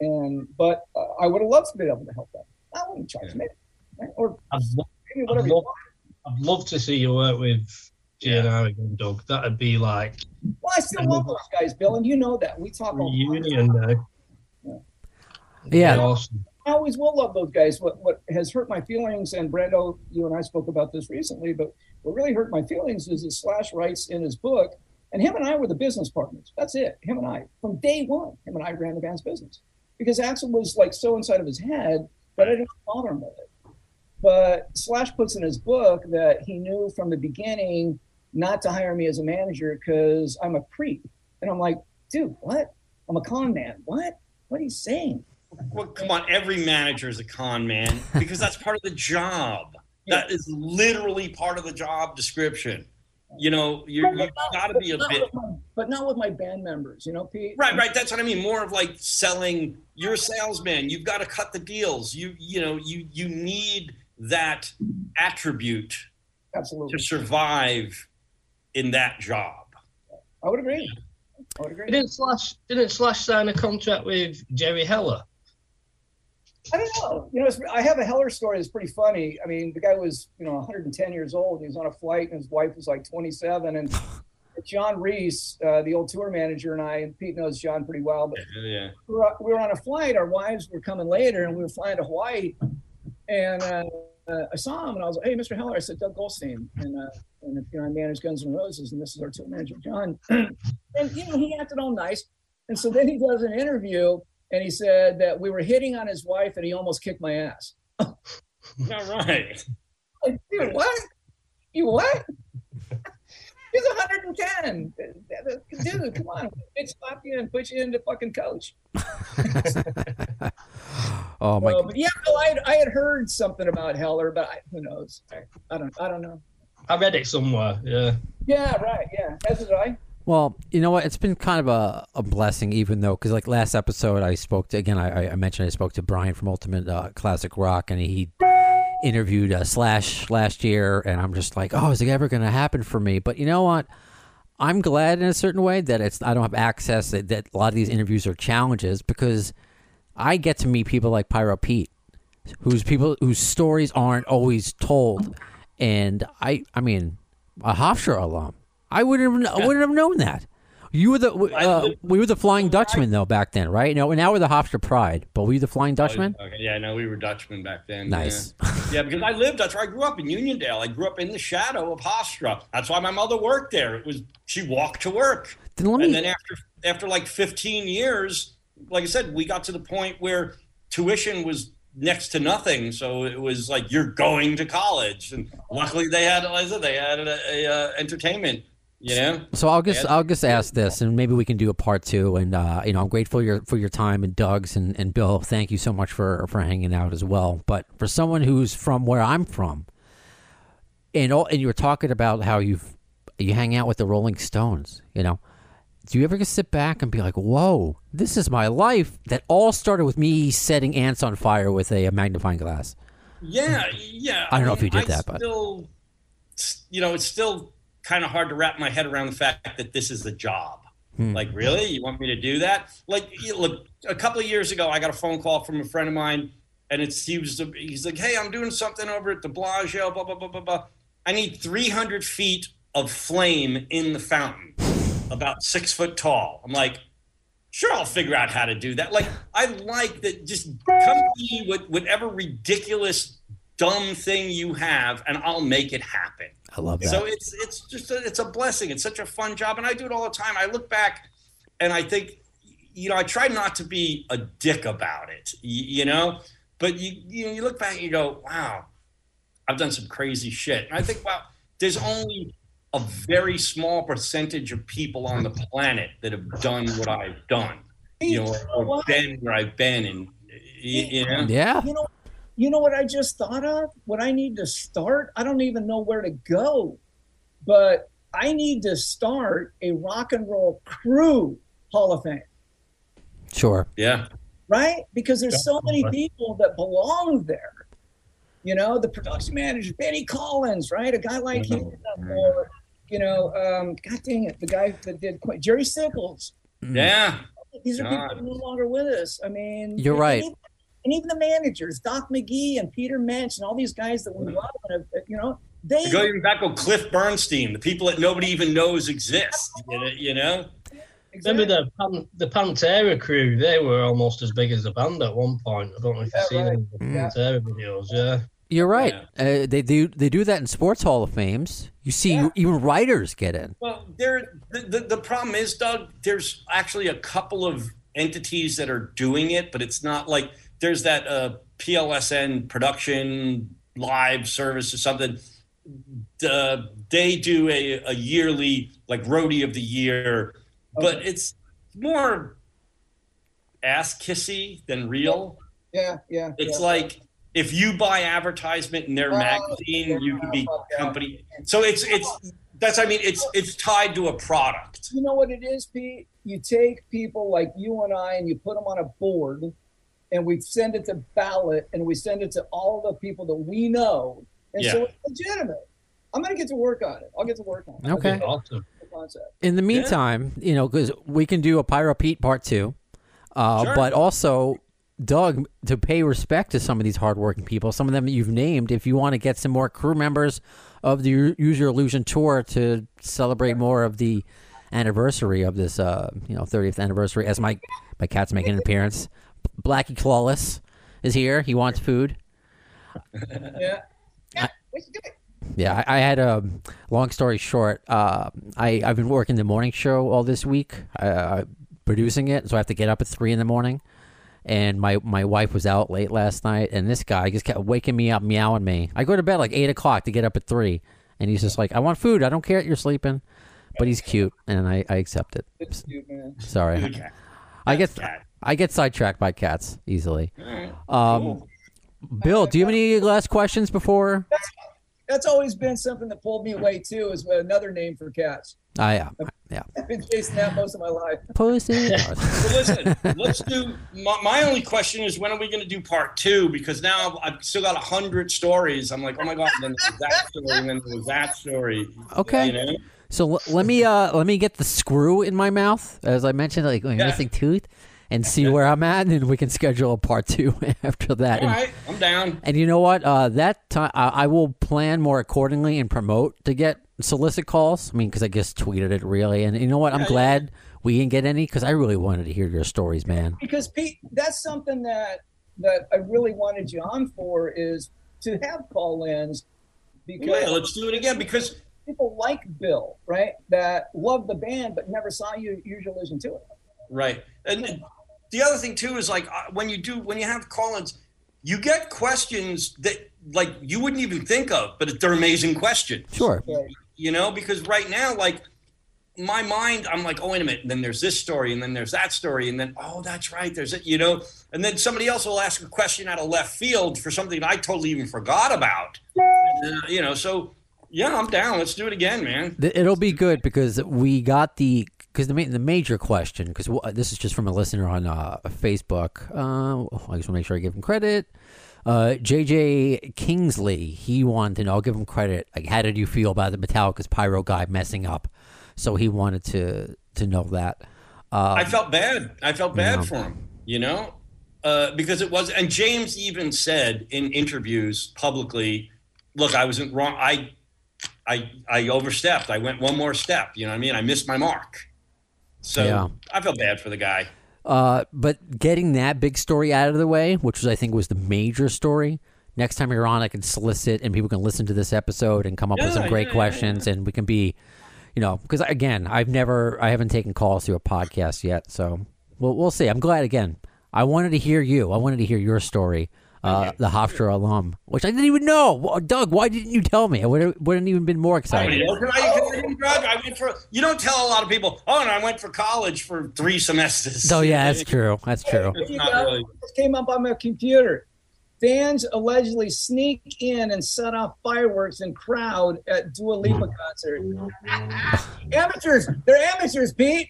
and but uh, I would have loved to be able to help them. I wouldn't charge yeah. me, right? or I'd, lo- maybe whatever. I'd love, I'd love to see you work with GNR again, Doug. That'd be like. Well, I still love those guys, Bill, and you know that. We talk all Union now. Yeah. yeah. Awesome. I always will love those guys. What what has hurt my feelings, and Brando, you and I spoke about this recently, but what really hurt my feelings is that Slash writes in his book, and him and I were the business partners. That's it. Him and I, from day one, him and I ran the band's business because Axl was like so inside of his head that I didn't bother him with it. But Slash puts in his book that he knew from the beginning not to hire me as a manager because I'm a creep. And I'm like, dude, what? I'm a con man. What? What are you saying? Well, come on. Every manager is a con man because that's part of the job. That is literally part of the job description. You know, you have got to be a bit. My, but not with my band members, you know, Pete. Right, right. That's what I mean. More of like selling. You're a salesman. You've got to cut the deals. You, you know, you you need that attribute absolutely to survive in that job. I would agree. I would agree. Didn't Slash didn't Slash sign a contract with Jerry Heller? I don't know. You know, I have a Heller story that's pretty funny. I mean, the guy was, you know, 110 years old. He was on a flight, and his wife was like 27. And John Reese, uh, the old tour manager, and I, and Pete knows John pretty well, but yeah. we, were, we were on a flight. Our wives were coming later, and we were flying to Hawaii. And uh, uh, I saw him, and I was like, "Hey, Mr. Heller," I said, "Doug Goldstein," and uh, and you know, I manage Guns N' Roses, and this is our tour manager, John. and you know, he acted all nice. And so then he does an interview, and he said that we were hitting on his wife, and he almost kicked my ass. all right. Like, dude, what? You what? He's 110. Dude, come on. Bitch slap you and put you into fucking coach. oh my! Uh, yeah, well, I had, I had heard something about Heller, but I, who knows? I, I, don't I don't know. I read it somewhere. Yeah. Yeah. Right. Yeah. As did I. Well, you know what? It's been kind of a, a blessing, even though, because like last episode, I spoke to again. I, I mentioned I spoke to Bryan from Ultimate uh, Classic Rock, and he interviewed uh, Slash last year, and I'm just like, oh, is it ever going to happen for me? But you know what? I'm glad in a certain way that it's I don't have access that, that a lot of these interviews are challenges because I get to meet people like Pyro Pete, whose people whose stories aren't always told, and I I mean a Hofstra alum. I wouldn't have, I wouldn't have known that. You were the uh, we were the Flying Dutchman though back then, right? No, now we're the Hofstra Pride, but we were you the Flying Dutchman? Okay, yeah, no, we were Dutchmen back then. Nice. Yeah. yeah, because I lived. That's where I grew up in Uniondale. I grew up in the shadow of Hofstra. That's why my mother worked there. It was she walked to work, Then let and then after after like 15 years, like I said, we got to the point where tuition was next to nothing. So it was like you're going to college, and luckily they had, like I said, they had a, a, uh entertainment. You know, So I'll just I'll just ask this, and maybe we can do a part two. And uh, you know, I'm grateful your for your time and Doug's and, and Bill. Thank you so much for for hanging out as well. But for someone who's from where I'm from, and all, and you were talking about how you've you hang out with the Rolling Stones. You know, do you ever just sit back and be like, "Whoa, this is my life"? That all started with me setting ants on fire with a, magnifying glass. Yeah, yeah. I don't know if you did I that, but- still, you know, it's still kind of hard to wrap my head around the fact that this is a job. Hmm. Like, really, you want me to do that? Like, look, a couple of years ago, I got a phone call from a friend of mine, and it's he was he's like, "Hey, I'm doing something over at the Bellagio. Blah blah blah blah blah. I need 300 feet of flame in the fountain." about six foot tall. I'm like, sure, I'll figure out how to do that. Like, I like that. Just come to me with whatever ridiculous, dumb thing you have, and I'll make it happen. I love that. So it's it's just a, it's a blessing. It's such a fun job, and I do it all the time. I look back, and I think, you know, I try not to be a dick about it, you, you know. But you you know, you look back and you go, wow, I've done some crazy shit. And I think, wow, there's only a very small percentage of people on the planet that have done what I've done, you know, or been where I've been, and you, you know. yeah. You know, you know what I just thought of? What I need to start? I don't even know where to go, but I need to start a rock and roll crew Hall of Fame, Sure. Yeah. right? Because there's so many people that belong there. You know, the production manager, Benny Collins, right? A guy like him, or you know, um, God dang it, the guy that did Jerry Sickles. Yeah. These are people God. that are no longer with us. I mean, You're and right. Even- And even the managers, Doc McGhee and Peter Mensch, and all these guys that we love, and have, you know, they go even back with Cliff Bernstein, the people that nobody even knows exist. You know, you know? Remember the Pan- the Pantera crew? They were almost as big as the band at one point. I don't know if Yeah, you've seen right. any of the Yeah. Pantera videos. Yeah, You're right. Uh, they do they do that in sports hall of fames. You see, Yeah. even writers get in. Well, there. The, the the problem is, Doug. There's actually a couple of entities that are doing it, but it's not like there's that uh, PLSN production live service or something. The, they do a, a yearly like roadie of the year, but it's more ass kissy than real. yeah, yeah. It's yeah. like if you buy advertisement in their Oh, magazine, you can be yeah. company. So it's it's that's I mean it's it's tied to a product. you know what it is, Pete? You take people like you and I, and you put them on a board, and we send it to ballot, and we send it to all the people that we know, and so it's legitimate. I'm gonna get to work on it. I'll get to work on it. Okay. Awesome. Concept. In the meantime, you know, because we can do a Pyro Pete part two, uh, Sure. but also, Doug, to pay respect to some of these hardworking people, some of them that you've named, if you want to get some more crew members of the U- Use Your Illusion tour to celebrate more of the anniversary of this, uh, you know, 30th anniversary, as my my cat's making an appearance, Blackie Clawless is here. He wants food. Yeah. Yeah. Let's do it. Yeah, I, I had a long story short. Uh, I I've been working the morning show all this week, uh, producing it, so I have to get up at three in the morning. And my my wife was out late last night, and this guy just kept waking me up, meowing me. I go to bed like eight o'clock to get up at three, and he's just like, "I want food. I don't care that you're sleeping," but he's cute, and I, I accept it. It's. Sorry, Okay. I guess. cat. I get sidetracked by cats easily. right. Um, Cool. Bill, do you have any last questions before? That's always been something that pulled me away too. Is another name for cats. I yeah yeah. I've been chasing that most of my life. Pussy. So listen, let's do. My, my only question is when are we going to do part two? Because now I've still got a hundred stories. I'm like, oh my god, and then there's that story, and then there's that story. Okay. You know? So l- let me uh let me get the screw in my mouth, as I mentioned, like my Yeah. missing tooth, and see where I'm at, and then we can schedule a part two after that. All And, right, I'm down. and you know what? Uh, that time I I will plan more accordingly and promote to get solicit calls. I mean, because I just tweeted it really, and you know what? I'm Yeah, yeah. glad we didn't get any because I really wanted to hear your stories, man. because Pete, that's something that that I really wanted you on for is to have call-ins because Yeah, let's do it again because people like Bill, right? That love the band but never saw you usually listen to it. Right. And the other thing too is like uh, when you do when you have call-ins, you get questions that like you wouldn't even think of, but they're amazing questions. Sure. You know, because right now, like my mind, I'm like, oh wait a minute, and then there's this story, and then there's that story, and then oh that's right, there's it, you know, and then somebody else will ask a question out of left field for something I totally even forgot about. Uh, you know, so yeah, I'm down. Let's do it again, man. It'll be good because we got the because the ma- the major question because this is just from a listener on uh, Facebook. Uh, I just want to make sure I give him credit. Uh, JJ Kingsley, he wanted to know. I'll give him credit. Like, how did you feel about the Metallica's pyro guy messing up? So he wanted to to know that. Uh, I felt bad. I felt bad Yeah. for him, you know, uh, because it was. And James even said in interviews publicly, "Look, I wasn't wrong. I, I, I overstepped. I went one more step. You know what I mean? I missed my mark. So Yeah. I feel bad for the guy. Uh, but getting that big story out of the way, which was I think was the major story. Next time you're on, I can solicit and people can listen to this episode and come up with some great yeah, yeah, questions, and we can be, you know, because again, I've never, I haven't taken calls through a podcast yet, so we'll we'll see. I'm glad again. I wanted to hear you. I wanted to hear your story. Uh, the Hofstra alum, which I didn't even know. Well, Doug, why didn't you tell me? I would have wouldn't even been more I excited. I, can I didn't. I went for. You don't tell a lot of people. Oh, and I went for college for three semesters. Oh yeah, that's true. That's true. It's not really. This came up on my computer. Fans allegedly sneak in and set off fireworks in crowd at Dua Lipa concert. amateurs, they're amateurs, Pete.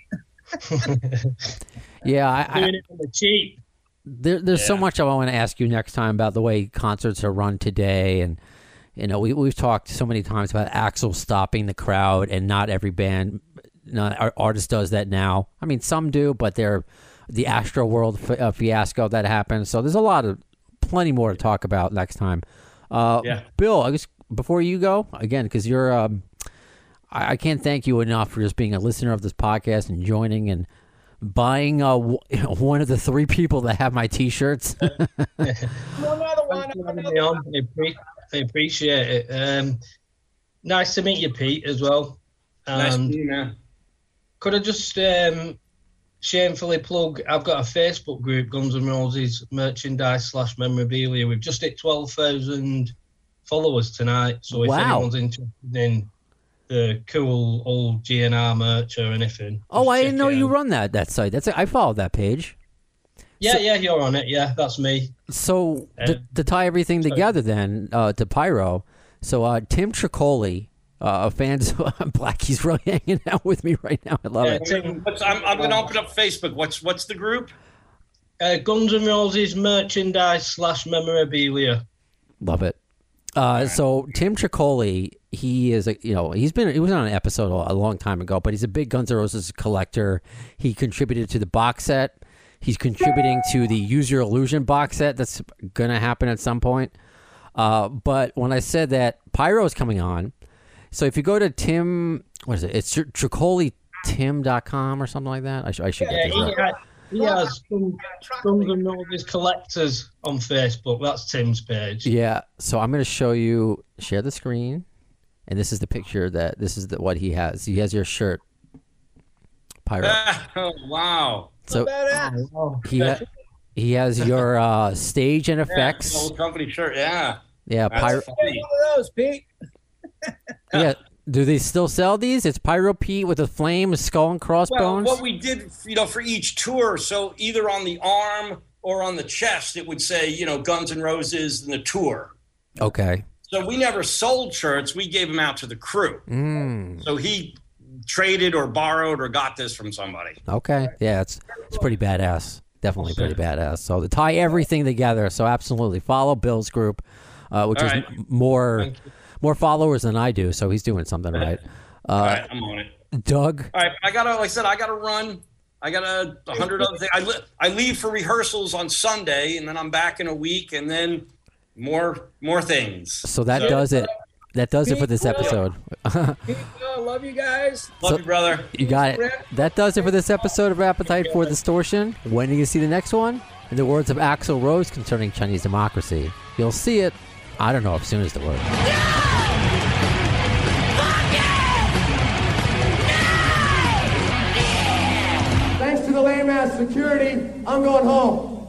Yeah, I, I, Doing it on the cheap. There, there's so much I want to ask you next time about the way concerts are run today, and you know we we've talked so many times about Axl stopping the crowd, and not every band, not our artist does that now. I mean, some do, but they're the Astroworld fi- uh, fiasco that happened. So there's a lot of plenty more to talk about next time. Uh, Yeah. Bill, I guess before you go again, because you're. Um, I, I can't thank you enough for just being a listener of this podcast and joining and buying uh, w- one of the three people that have my T-shirts. Another one. Thanks for having me. I, appreciate it. Um, nice to meet you, Pete, as well. Nice And to meet you, man. could I just um, shamefully plug? I've got a Facebook group, Guns and Roses merchandise slash memorabilia. We've just hit twelve thousand followers tonight. So if Wow. anyone's interested in the cool old GNR merch or anything, oh, I didn't know you run that that site. That's I followed that page. Yeah, So- yeah, you're on it. Yeah, that's me. So Uh, to, to tie everything sorry. together, then uh, to Pyro. So uh, Tim Tricoli, uh, a fans Blackie's really hanging out with me right now. I love Yeah, it. Tim, What's, I'm, I'm going to open up Facebook. What's what's the group? uh, Guns and Roses merchandise slash memorabilia. Love it. Uh, so Tim Tricoli, he is a you know he's been he was on an episode a, long time ago, but he's a big Guns N' Roses collector. He contributed to the box set. He's contributing to the Use Your Illusion box set that's gonna happen at some point. Uh, but when I said that Pyro is coming on, so if you go to Tim, what is it? It's tricolitim.com or something like that. I, sh- I should Yeah, get this right. Ha- he has Guns Guns N' Roses collectors on Facebook. That's Tim's page. Yeah. So I'm going to show you. Share the screen, and this is the picture that this is the, what he has. He has your shirt, Pyro. oh, wow. So Oh, he ha- he has your uh, stage and Yeah, effects. old company shirt. Yeah. Yeah, That's Pyro. funny. One of those, Pete. Yeah. Do they still sell these? It's Pyro Pete with a flame, a skull and Well, crossbones. what we did, you know, for each tour, so either on the arm or on the chest, it would say, you know, Guns N' Roses and the tour. okay. So we never sold shirts. We gave them out to the crew. Mm, So he traded or borrowed or got this from somebody. okay. Yeah, it's it's pretty badass. Definitely pretty badass. So to tie everything together, so absolutely follow Bill's group, uh, which All is right. m- more more followers than I do. So he's doing something right. All Uh, right, I'm on it. Doug, All right, I gotta, like I said, I gotta run. I got a, a hundred other things. I, li- I leave for rehearsals on Sunday, and then I'm back in a week, and then more more things. So that So- does it. That does it for this episode. Love you guys. Love So- you, brother. You got it. That does it for this episode of Appetite for Distortion. When do you see the next one? In the words of Axl Rose concerning Chinese democracy, you'll see it. I don't know if soon is the word. Thanks to the lame ass security, I'm going home.